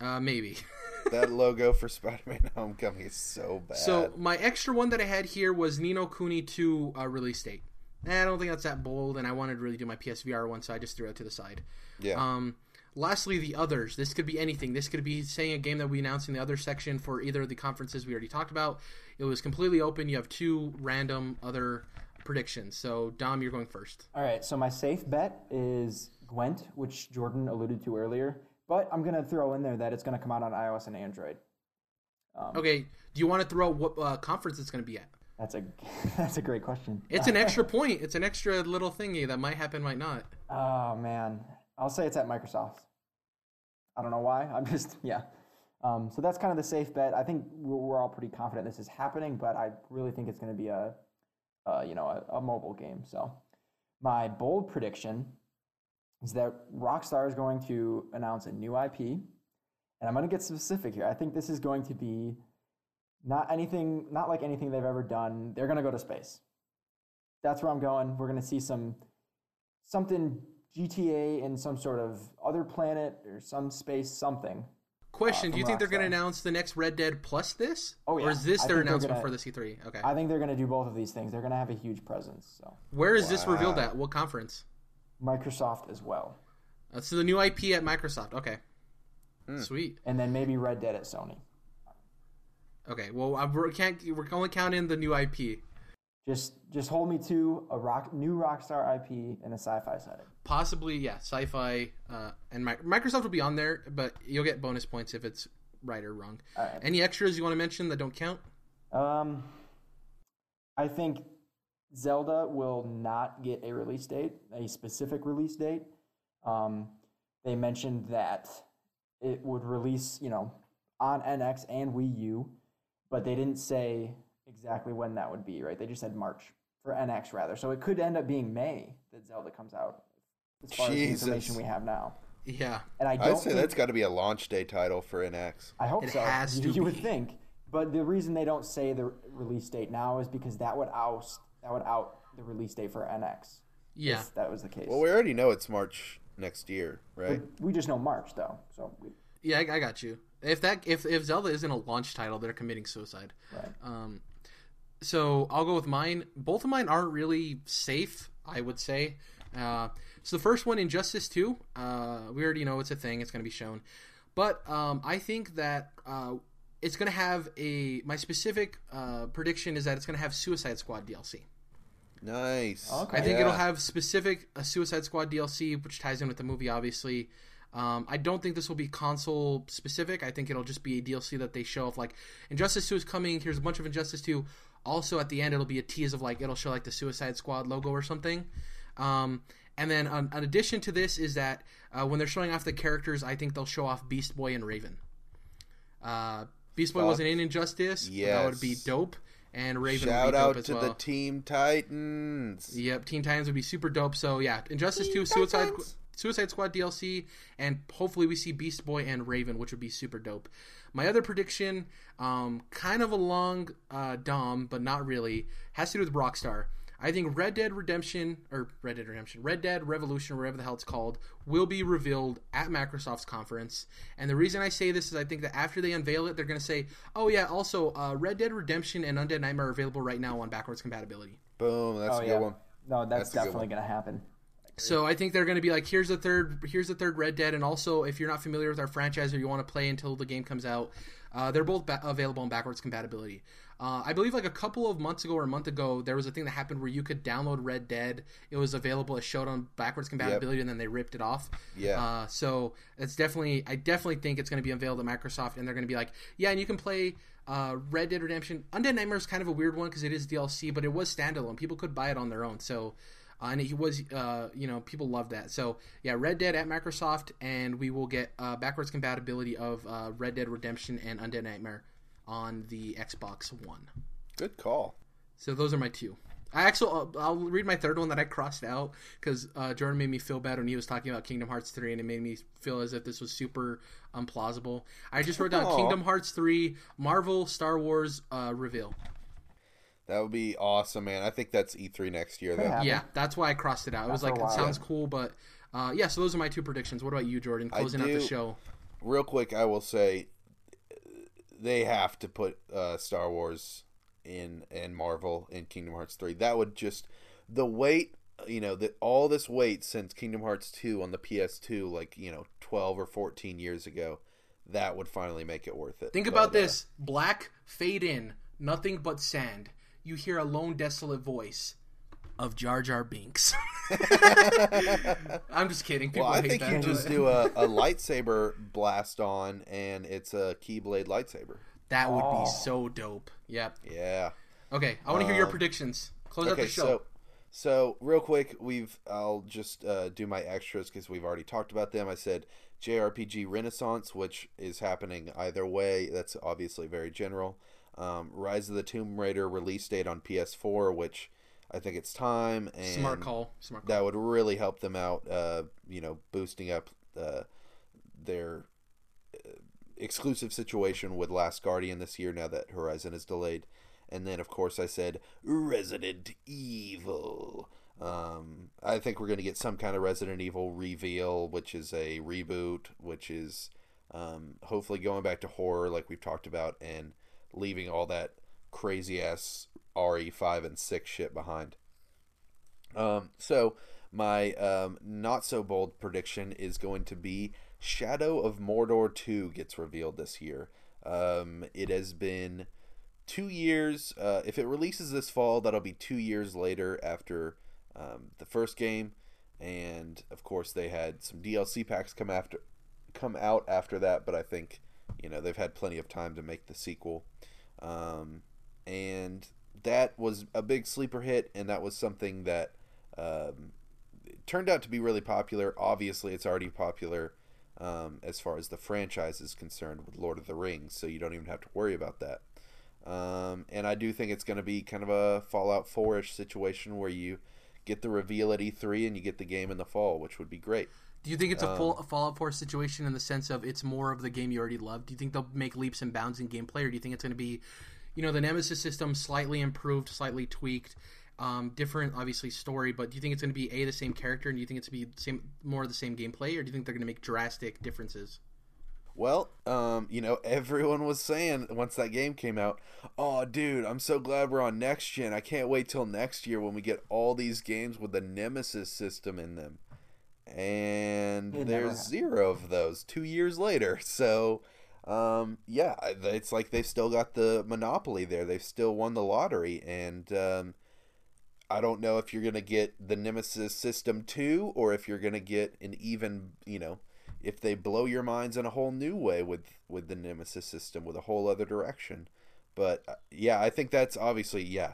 Uh, maybe. That logo for Spider-Man: Homecoming is so bad. So my extra one that I had here was Ni no Kuni 2 uh, release date. Eh, I don't think that's that bold, and I wanted to really do my PSVR one, so I just threw it to the side. yeah, Um, lastly, the others. This could be anything. This could be saying a game that we announced in the other section for either of the conferences we already talked about. It was completely open. You have two random other predictions. So Dom, you're going first. All right, so my safe bet is Gwent, which Jordan alluded to earlier, but I'm gonna throw in there that it's gonna come out on iOS and Android. Um, Okay. Do you want to throw out what uh, conference it's going to be at? That's a that's a great question. It's an extra point. It's an extra little thingy that might happen, might not. Oh man, I'll say it's at Microsoft. I don't know why. I'm just yeah. Um, so that's kind of the safe bet. I think we're, we're all pretty confident this is happening, but I really think it's going to be a, uh, you know, a, a mobile game. So my bold prediction is that Rockstar is going to announce a new IP, and I'm going to get specific here. I think this is going to be not anything, not like anything they've ever done. They're going to go to space. That's where I'm going. We're going to see some something GTA in some sort of other planet or some space something. Question: Uh, Do you from think they're going to announce the next Red Dead plus this? Oh, yeah. Or is this I their announcement gonna- for the C3? Okay. I think they're going to do both of these things. They're going to have a huge presence. So Where is this revealed at? What conference? Microsoft as well, Uh, so the new IP at Microsoft. Okay. Hmm. Sweet. and then maybe Red Dead at Sony. Okay. Well, I, we can't. We're only counting the new IP. Just just hold me to a rock new Rockstar IP in a sci-fi setting. Possibly, yeah. Sci-fi uh, and Mi- Microsoft will be on there, but you'll get bonus points if it's right or wrong. Right. Any extras you want to mention that don't count? Um, I think Zelda will not get a release date, a specific release date. Um, they mentioned that it would release, you know, on NX and Wii U, but they didn't say exactly when that would be, right? They just said March for NX rather. So it could end up being May that Zelda comes out, as far as the information we have now. Yeah. And I don't I'd say think, that's got to be a launch day title for NX. I hope It so. has you, to you would be. think, but the reason they don't say the release date now is because that would oust that would out the release date for NX. Yeah. if that was the case. Well, we already know it's March next year, right? we just know March though, so we, Yeah, I, I got you. If that if if Zelda isn't a launch title, they're committing suicide. right. Um, so I'll go with mine. Both of mine aren't really safe, I would say. Uh, so the first one, Injustice Two, uh, we already know it's a thing. It's going to be shown, but um, I think that uh, it's going to have a. My specific uh, prediction is that it's going to have Suicide Squad DLC. Nice. Okay. I think Yeah. it'll have specific a Suicide Squad DLC, which ties in with the movie, obviously. Um, I don't think this will be console specific. I think it'll just be a DLC that they show of like Injustice Two is coming. Here's a bunch of Injustice Two. Also, at the end, it'll be a tease of like it'll show like the Suicide Squad logo or something. Um, and then, an, an addition to this is that uh, when they're showing off the characters, I think they'll show off Beast Boy and Raven. Uh, Beast Boy Fuck wasn't in Injustice. Yeah, That would be dope. And Raven Shout would be dope out as to well. the Teen Titans. Yep, Teen Titans would be super dope. So yeah, Injustice Two, Suicide Suicide Squad DLC, and hopefully we see Beast Boy and Raven, which would be super dope. My other prediction, um, kind of along uh, Dom, but not really, has to do with Rockstar. I think Red Dead Redemption or Red Dead Redemption, Red Dead Revolution, or whatever the hell it's called, will be revealed at Microsoft's conference. And the reason I say this is I think that after they unveil it, they're going to say, "Oh yeah, also uh, Red Dead Redemption and Undead Nightmare are available right now on backwards compatibility." Boom. That's Oh a yeah. good one. No, that's, That's definitely going to happen. So I think they're going to be like, here's the third, here's the third Red Dead, and also if you're not familiar with our franchise or you want to play until the game comes out, uh, they're both ba- available in backwards compatibility. Uh, I believe like a couple of months ago or a month ago, there was a thing that happened where you could download Red Dead. It was available, it showed on backwards compatibility, and then they ripped it off. Yeah. Uh, so it's definitely, I definitely think it's going to be unveiled at Microsoft, and they're going to be like, yeah, and you can play. Uh, Red Dead Redemption, Undead Nightmare is kind of a weird one because it is DLC, but it was standalone. People could buy it on their own. So uh, and it was uh, you know people love that. So yeah red dead at microsoft and we will get uh, backwards compatibility of uh, red dead redemption and undead nightmare on the xbox one. Good call. so those are my two. I actually I'll, I'll read my third one that i crossed out because uh, jordan made me feel bad when he was talking about kingdom hearts 3 and it made me feel as if this was super implausible i just wrote down Aw. kingdom hearts 3 marvel star wars uh, reveal That would be awesome, man. I think that's E3 next year, though. Yeah, that's why I crossed it out. It was like it sounds cool, but uh, yeah. So those are my two predictions. What about you, Jordan? I Closing out the show. Real quick, I will say they have to put uh, Star Wars in and Marvel in Kingdom Hearts 3. That would just the weight, you know, that all this weight since Kingdom Hearts 2 on the PS2 like, you know, 12 or 14 years ago, that would finally make it worth it. Think But, about uh, this: black fade in, nothing but sand. You hear a lone, desolate voice of Jar Jar Binks. I'm just kidding. People well, I hate think that. you just do a, a lightsaber blast on and it's a Keyblade lightsaber. that would Oh. be so dope. Yep. Yeah. Okay, I want to hear your Um, predictions. Close out okay, the show. so so real quick, we've I'll just uh, do my extras because we've already talked about them. I said JRPG Renaissance, which is happening either way. That's obviously very general. Um, Rise of the Tomb Raider release date on PS4, which I think it's time. And Smart call. Smart call. That would really help them out. Uh, you know, boosting up uh, their uh, exclusive situation with Last Guardian this year. Now that Horizon is delayed, and then of course I said Resident Evil. Um, I think we're going to get some kind of Resident Evil reveal, which is a reboot, which is um, hopefully going back to horror, like we've talked about, and leaving all that crazy ass RE5 and 6 shit behind. Um, so, my um, not so bold prediction is going to be Shadow of Mordor 2 gets revealed this year. Um, it has been two years. Uh, if it releases this fall, that'll be two years later after um, the first game, and of course they had some DLC packs come after come out after that. But I think you know they've had plenty of time to make the sequel, um, and that was a big sleeper hit, and that was something that um, turned out to be really popular. Obviously, it's already popular. Um, as far as the franchise is concerned with Lord of the Rings, so you don't even have to worry about that. Um, and I do think it's going to be kind of a Fallout 4 ish situation where you get the reveal at E3 and you get the game in the fall, which would be great. Do you think it's a Um, full a Fallout 4 situation in the sense of it's more of the game you already love? Do you think they'll make leaps and bounds in gameplay, or do you think it's going to be, you know, the Nemesis system slightly improved, slightly tweaked, um, different, obviously story? But do you think it's going to be a the same character, and do you think it's going to be same more of the same gameplay, or do you think they're going to make drastic differences? Well, um, you know, everyone was saying once that game came out, oh, dude, I'm so glad we're on next gen. I can't wait till next year when we get all these games with the Nemesis system in them. And It there's zero of those two years later. So, um, yeah, it's like they've still got the monopoly there. They've still won the lottery. And um, I don't know if you're going to get the Nemesis system 2 or if you're going to get an even, you know, if they blow your minds in a whole new way with with the Nemesis system with a whole other direction. But uh, yeah, I think that's obviously yeah,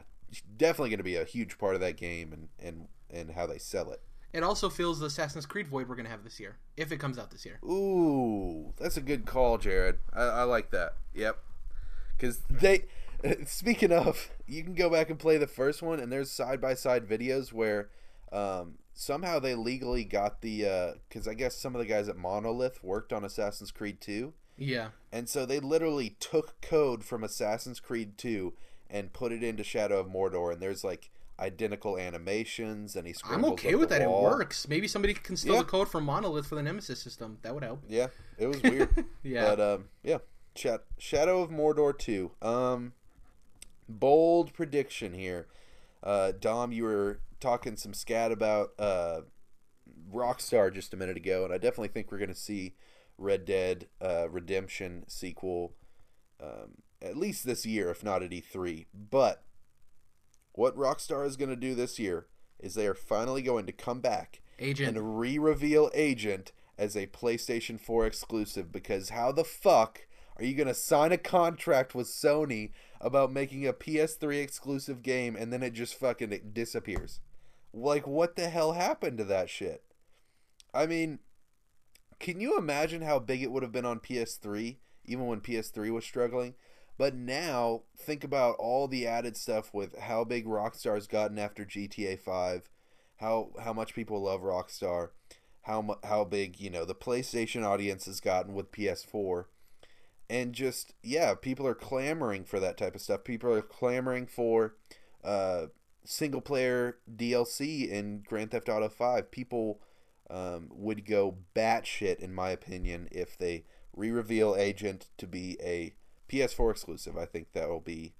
definitely going to be a huge part of that game and and and how they sell it. It also fills the Assassin's Creed void we're going to have this year, if it comes out this year. Ooh, that's a good call, Jared. I, I like that. Yep, because they. Speaking of, you can go back and play the first one, and there's side by side videos where um, somehow they legally got the because I guess some of the guys at Monolith worked on Assassin's Creed 2. Yeah, And so they literally took code from Assassin's Creed 2 and put it into Shadow of Mordor, and there's like identical animations, and he I'm okay with that. wall. It works. Maybe somebody can steal Yeah. the code from Monolith for the Nemesis system. That would help. Yeah, it was weird. Yeah. But um, yeah, Sha- Shadow of Mordor 2. Um, bold prediction here. Uh, Dom, you were talking some scat about uh, Rockstar just a minute ago, and I definitely think we're going to see Red Dead uh, Redemption sequel um, at least this year, if not at E3. But what Rockstar is going to do this year is they are finally going to come back Agent. and re-reveal Agent as a PlayStation 4 exclusive because how the fuck are you going to sign a contract with Sony about making a PS3 exclusive game and then it just fucking it disappears? Like what the hell happened to that shit? I mean, can you imagine how big it would have been on PS3 even when PS3 was struggling? But now think about all the added stuff with how big Rockstar's gotten after GTA 5 how how much people love Rockstar, how how big you know the PlayStation audience has gotten with PS4, and just yeah, people are clamoring for that type of stuff. People are clamoring for uh, single player DLC in Grand Theft Auto Five. People um, would go batshit, in my opinion, if they re-reveal Agent to be a PS4 exclusive. I think that will be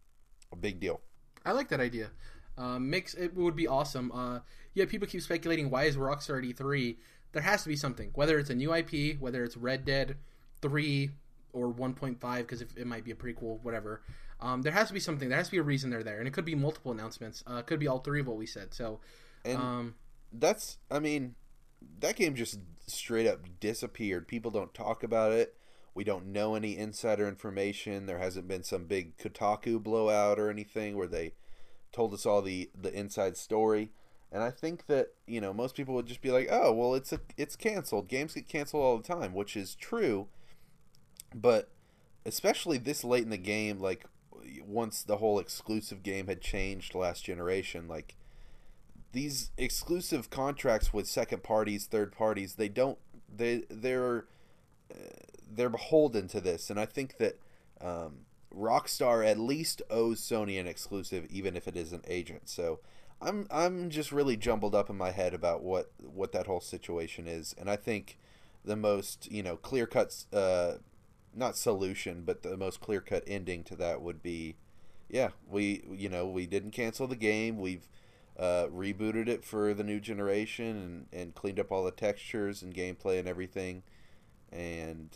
a big deal. I like that idea. Uh, makes it would be awesome. Uh, yeah, people keep speculating why is Rockstar at E3? There has to be something. Whether it's a new IP, whether it's Red Dead Three or 1.5, because it might be a prequel, whatever. Um, there has to be something. There has to be a reason they're there, and it could be multiple announcements. Uh, it could be all three of what we said. So, And um, that's, I mean, that game just straight up disappeared. People don't talk about it. We don't know any insider information. There hasn't been some big Kotaku blowout or anything where they told us all the the inside story. And I think that you know most people would just be like, "Oh, well, it's a it's canceled. Games get canceled all the time," which is true. But especially this late in the game, like once the whole exclusive game had changed last generation, like these exclusive contracts with second parties, third parties, they don't they they're they're beholden to this, and I think that um, Rockstar at least owes Sony an exclusive, even if it is an agent. So I'm I'm just really jumbled up in my head about what what that whole situation is, and I think the most you know clear cut uh, not solution, but the most clear cut ending to that would be, yeah, we you know we didn't cancel the game, we've uh, rebooted it for the new generation and, and cleaned up all the textures and gameplay and everything, and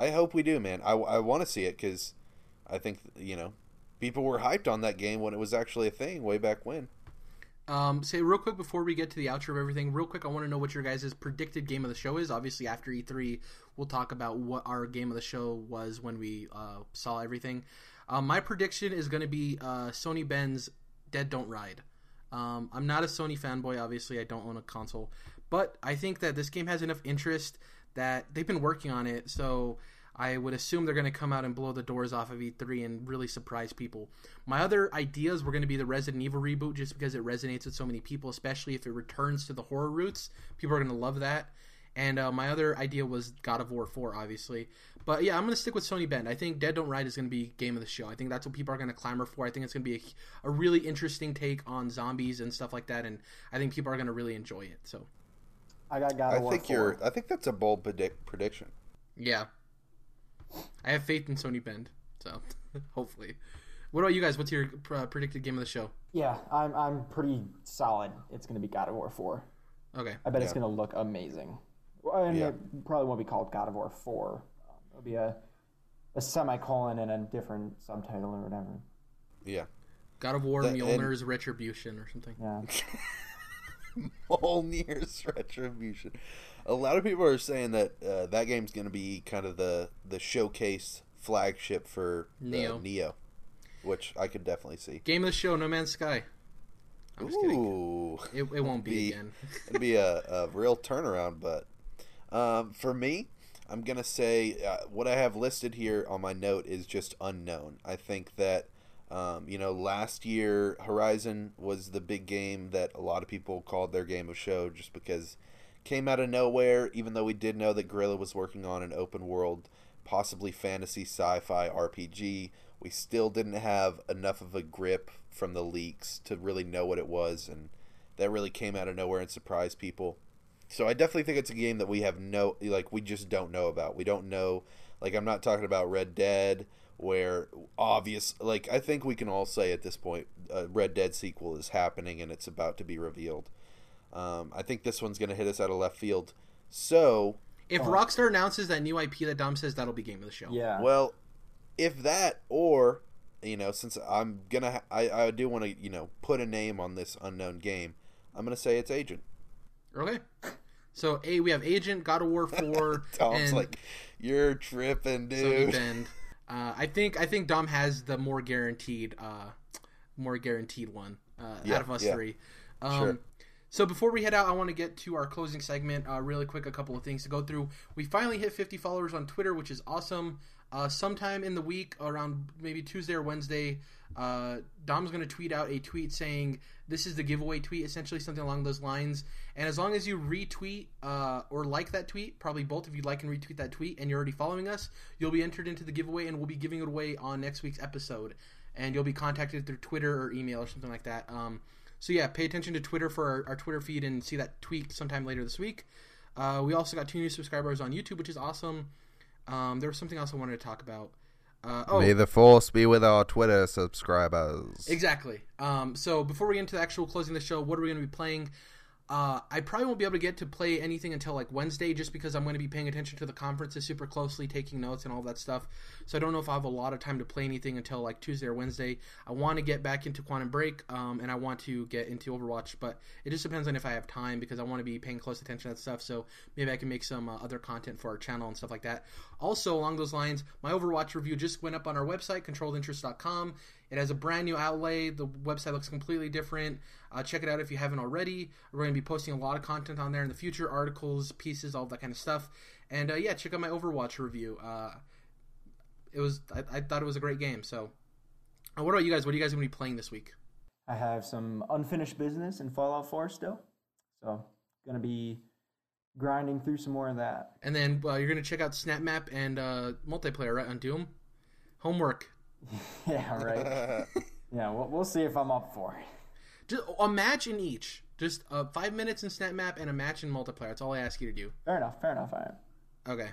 I hope we do, man. I, I want to see it because I think you know people were hyped on that game when it was actually a thing way back when. Um, say real quick before we get to the outro of everything, real quick, I want to know what your guys' predicted game of the show is. Obviously, after E3, we'll talk about what our game of the show was when we uh, saw everything. Um, my prediction is going to be uh, Sony Bend's Dead Don't Ride. Um, I'm not a Sony fanboy, obviously, I don't own a console, but I think that this game has enough interest that they've been working on it, so I would assume they're going to come out and blow the doors off of E3 and really surprise people. My other ideas were going to be the Resident Evil reboot just because it resonates with so many people, especially if it returns to the horror roots. People are going to love that. And uh, my other idea was God of War 4, obviously. But yeah, I'm going to stick with Sony Bend. I think Dead Don't Ride is going to be game of the show. I think that's what people are going to clamor for. I think it's going to be a, a really interesting take on zombies and stuff like that. And I think people are going to really enjoy it. So I got God I of War think 4. you're. I think that's a bold predict, prediction. yeah, I have faith in Sony Bend. So hopefully. What about you guys? What's your uh, predicted game of the show? Yeah, I'm I'm pretty solid. It's gonna be God of War 4. Okay. I bet it's gonna look amazing. Well, And Yeah. it probably won't be called God of War 4. Um, it'll be a a semicolon and a different subtitle or whatever. Yeah. God of War The- and- Mjolnir's Retribution or something. Yeah. Mjolnir's retribution. A lot of people are saying that uh, that game's going to be kind of the the showcase flagship for uh, Neo. Neo, which I could definitely see. Game of the show, No Man's Sky. I'm. Ooh, It, it won't be, Be- again. it'd be a, a real turnaround. But um, for me, I'm gonna say uh, what I have listed here on my note is just unknown. I think that um, you know last year Horizon was the big game that a lot of people called their game of show just because came out of nowhere. Even though we did know that Guerrilla was working on an open world, possibly fantasy sci-fi RPG, we still didn't have enough of a grip from the leaks to really know what it was and that really came out of nowhere and surprised people. So I definitely think it's a game that we have no like we just don't know about. We don't know like I'm not talking about Red Dead where obvious like I think we can all say at this point a Red Dead sequel is happening and it's about to be revealed. Um, I think this one's going to hit us out of left field. So, If Rockstar announces that new IP that Dom says, that'll be game of the show. Yeah. well, if that or you know, since I'm gonna, ha- I I do want to you know put a name on this unknown game. I'm gonna say it's Agent. Okay. So a we have Agent, God of War Four, Tom's and like, you're tripping, Sony dude. Uh, I think I think Dom has the more guaranteed, uh, more guaranteed one uh, Yeah, out of us yeah. three. Um, Sure. So before we head out, I want to get to our closing segment. Uh, really quick, a couple of things to go through. We finally hit 50 followers on Twitter, which is awesome. Uh, sometime in the week, around maybe Tuesday or Wednesday, uh, Dom's going to tweet out a tweet saying this is the giveaway tweet, essentially something along those lines. And as long as you retweet uh, or like that tweet, probably both of you like and retweet that tweet, and you're already following us, you'll be entered into the giveaway, and we'll be giving it away on next week's episode. and you'll be contacted through Twitter or email or something like that. Um, so yeah, pay attention to Twitter for our, our, Twitter feed and see that tweet sometime later this week. Uh, we also got two new subscribers on YouTube, which is awesome. Um, there was something else I wanted to talk about. Uh, oh, May the force be with our Twitter subscribers. Exactly. Um, so before we get into the actual closing of the show, what are we going to be playing? Uh, I probably won't be able to get to play anything until like Wednesday, just because I'm going to be paying attention to the conferences super closely, taking notes and all that stuff. So I don't know if I have a lot of time to play anything until like Tuesday or Wednesday. I want to get back into Quantum Break, um, and I want to get into Overwatch, but it just depends on if I have time because I want to be paying close attention to that stuff. So maybe I can make some uh, other content for our channel and stuff like that. Also, along those lines, my Overwatch review just went up on our website, controlledinterest.com. It has a brand new outlay. The website looks completely different. Uh, check it out if you haven't already. We're going to be posting a lot of content on there in the future articles, pieces, all that kind of stuff. And uh, yeah, check out my Overwatch review. Uh, it was I, I, thought it was a great game. So, uh, what about you guys? What are you guys going to be playing this week? I have some unfinished business in Fallout 4 still, so going to be grinding through some more of that. And then uh, you're going to check out Snap Map and uh, multiplayer right on Doom. Homework. yeah, right. yeah, we'll, we'll see if I'm up for it. Just a match in each. Just uh, five minutes in snap map and a match in multiplayer. That's all I ask you to do. Fair enough. Fair enough. All right. Okay.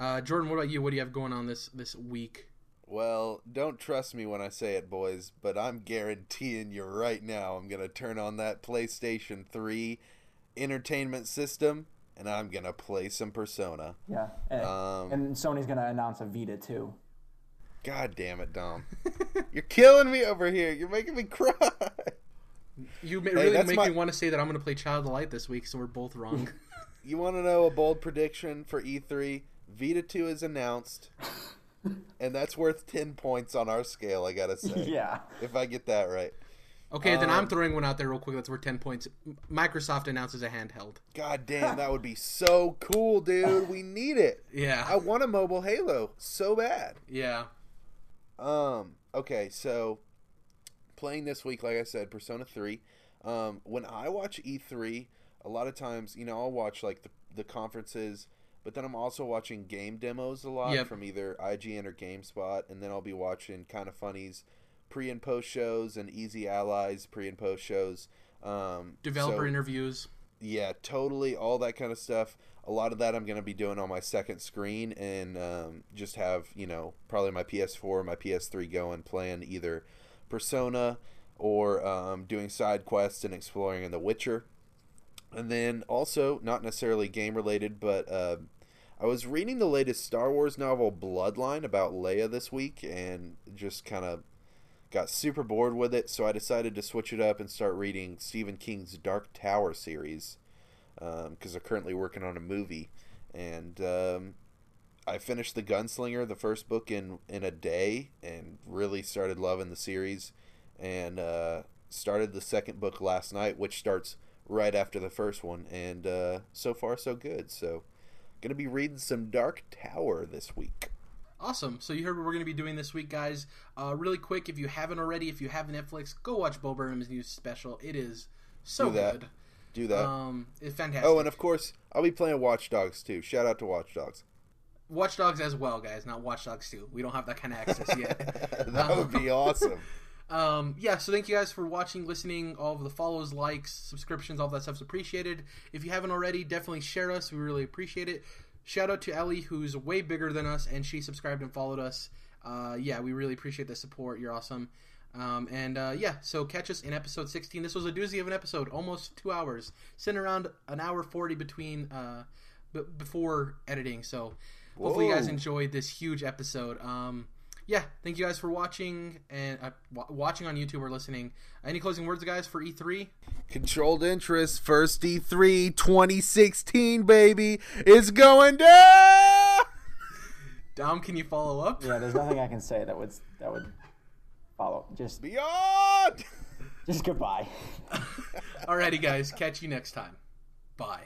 Uh, Jordan, what about you? What do you have going on this this week? Well, don't trust me when I say it, boys, but I'm guaranteeing you right now I'm going to turn on that PlayStation 3 entertainment system and I'm going to play some Persona. Yeah. And, um, and Sony's going to announce a Vita too. God damn it, Dom. You're killing me over here. You're making me cry. You really hey, make my... me want to say that I'm going to play Child of Light this week, so we're both wrong. you want to know a bold prediction for E3? Vita 2 is announced, and that's worth 10 points on our scale, I got to say. Yeah. If I get that right. Okay, um, then I'm um, throwing one out there real quick that's worth 10 points. Microsoft announces a handheld. God damn, that would be so cool, dude. We need it. Yeah. I want a mobile Halo so bad. Yeah. Um, okay, so playing this week, like I said, Persona 3. Um, when I watch E3, a lot of times, you know, I'll watch like the, the conferences, but then I'm also watching game demos a lot yep. from either IGN or GameSpot, and then I'll be watching Kinda Funny's pre and post shows and Easy Allies pre and post shows. Um, Developer so, interviews. Yeah, totally. All that kind of stuff. A lot of that I'm going to be doing on my second screen and um, just have, you know, probably my PS4 my PS3 going playing either Persona or um, doing side quests and exploring in The Witcher. And then also, not necessarily game related, but uh, I was reading the latest Star Wars novel Bloodline about Leia this week and just kind of got super bored with it. So I decided to switch it up and start reading Stephen King's Dark Tower series because um, I'm currently working on a movie. And um, I finished The Gunslinger, the first book, in in a day, and really started loving the series. And uh, started the second book last night, which starts right after the first one. And uh, so far, so good. So, gonna be reading some Dark Tower this week. Awesome. So you heard what we're going to be doing this week, guys. Uh, really quick, if you haven't already, if you have Netflix, go watch Bo Burnham's new special. It is so good. Do that. Um, it's fantastic. Oh, and of course, I'll be playing Watch Dogs too. Shout out to Watch Dogs. Watch Dogs as well, guys, not Watch Dogs 2. We don't have that kind of access yet. that would be awesome. Um, yeah, so thank you guys for watching, listening. All of the follows, likes, subscriptions, all that stuff's appreciated. If you haven't already, definitely share us. We really appreciate it. Shout out to Ellie, who's way bigger than us, and she subscribed and followed us. Uh, yeah, we really appreciate the support. You're awesome. Um, and uh, yeah, so catch us in episode 16. This was a doozy of an episode, almost two hours, sitting around an hour 40 between uh, b- before editing. So hopefully you guys enjoyed this huge episode. Um, yeah, thank you guys for watching and uh, w- watching on YouTube or listening. Any closing words, guys, for E3? Controlled interest, first E3 2016, baby, is going down. Dom, can you follow up? Yeah, there's nothing I can say that would that would follow. Just beyond. Just goodbye. Alrighty, guys. Catch you next time. Bye.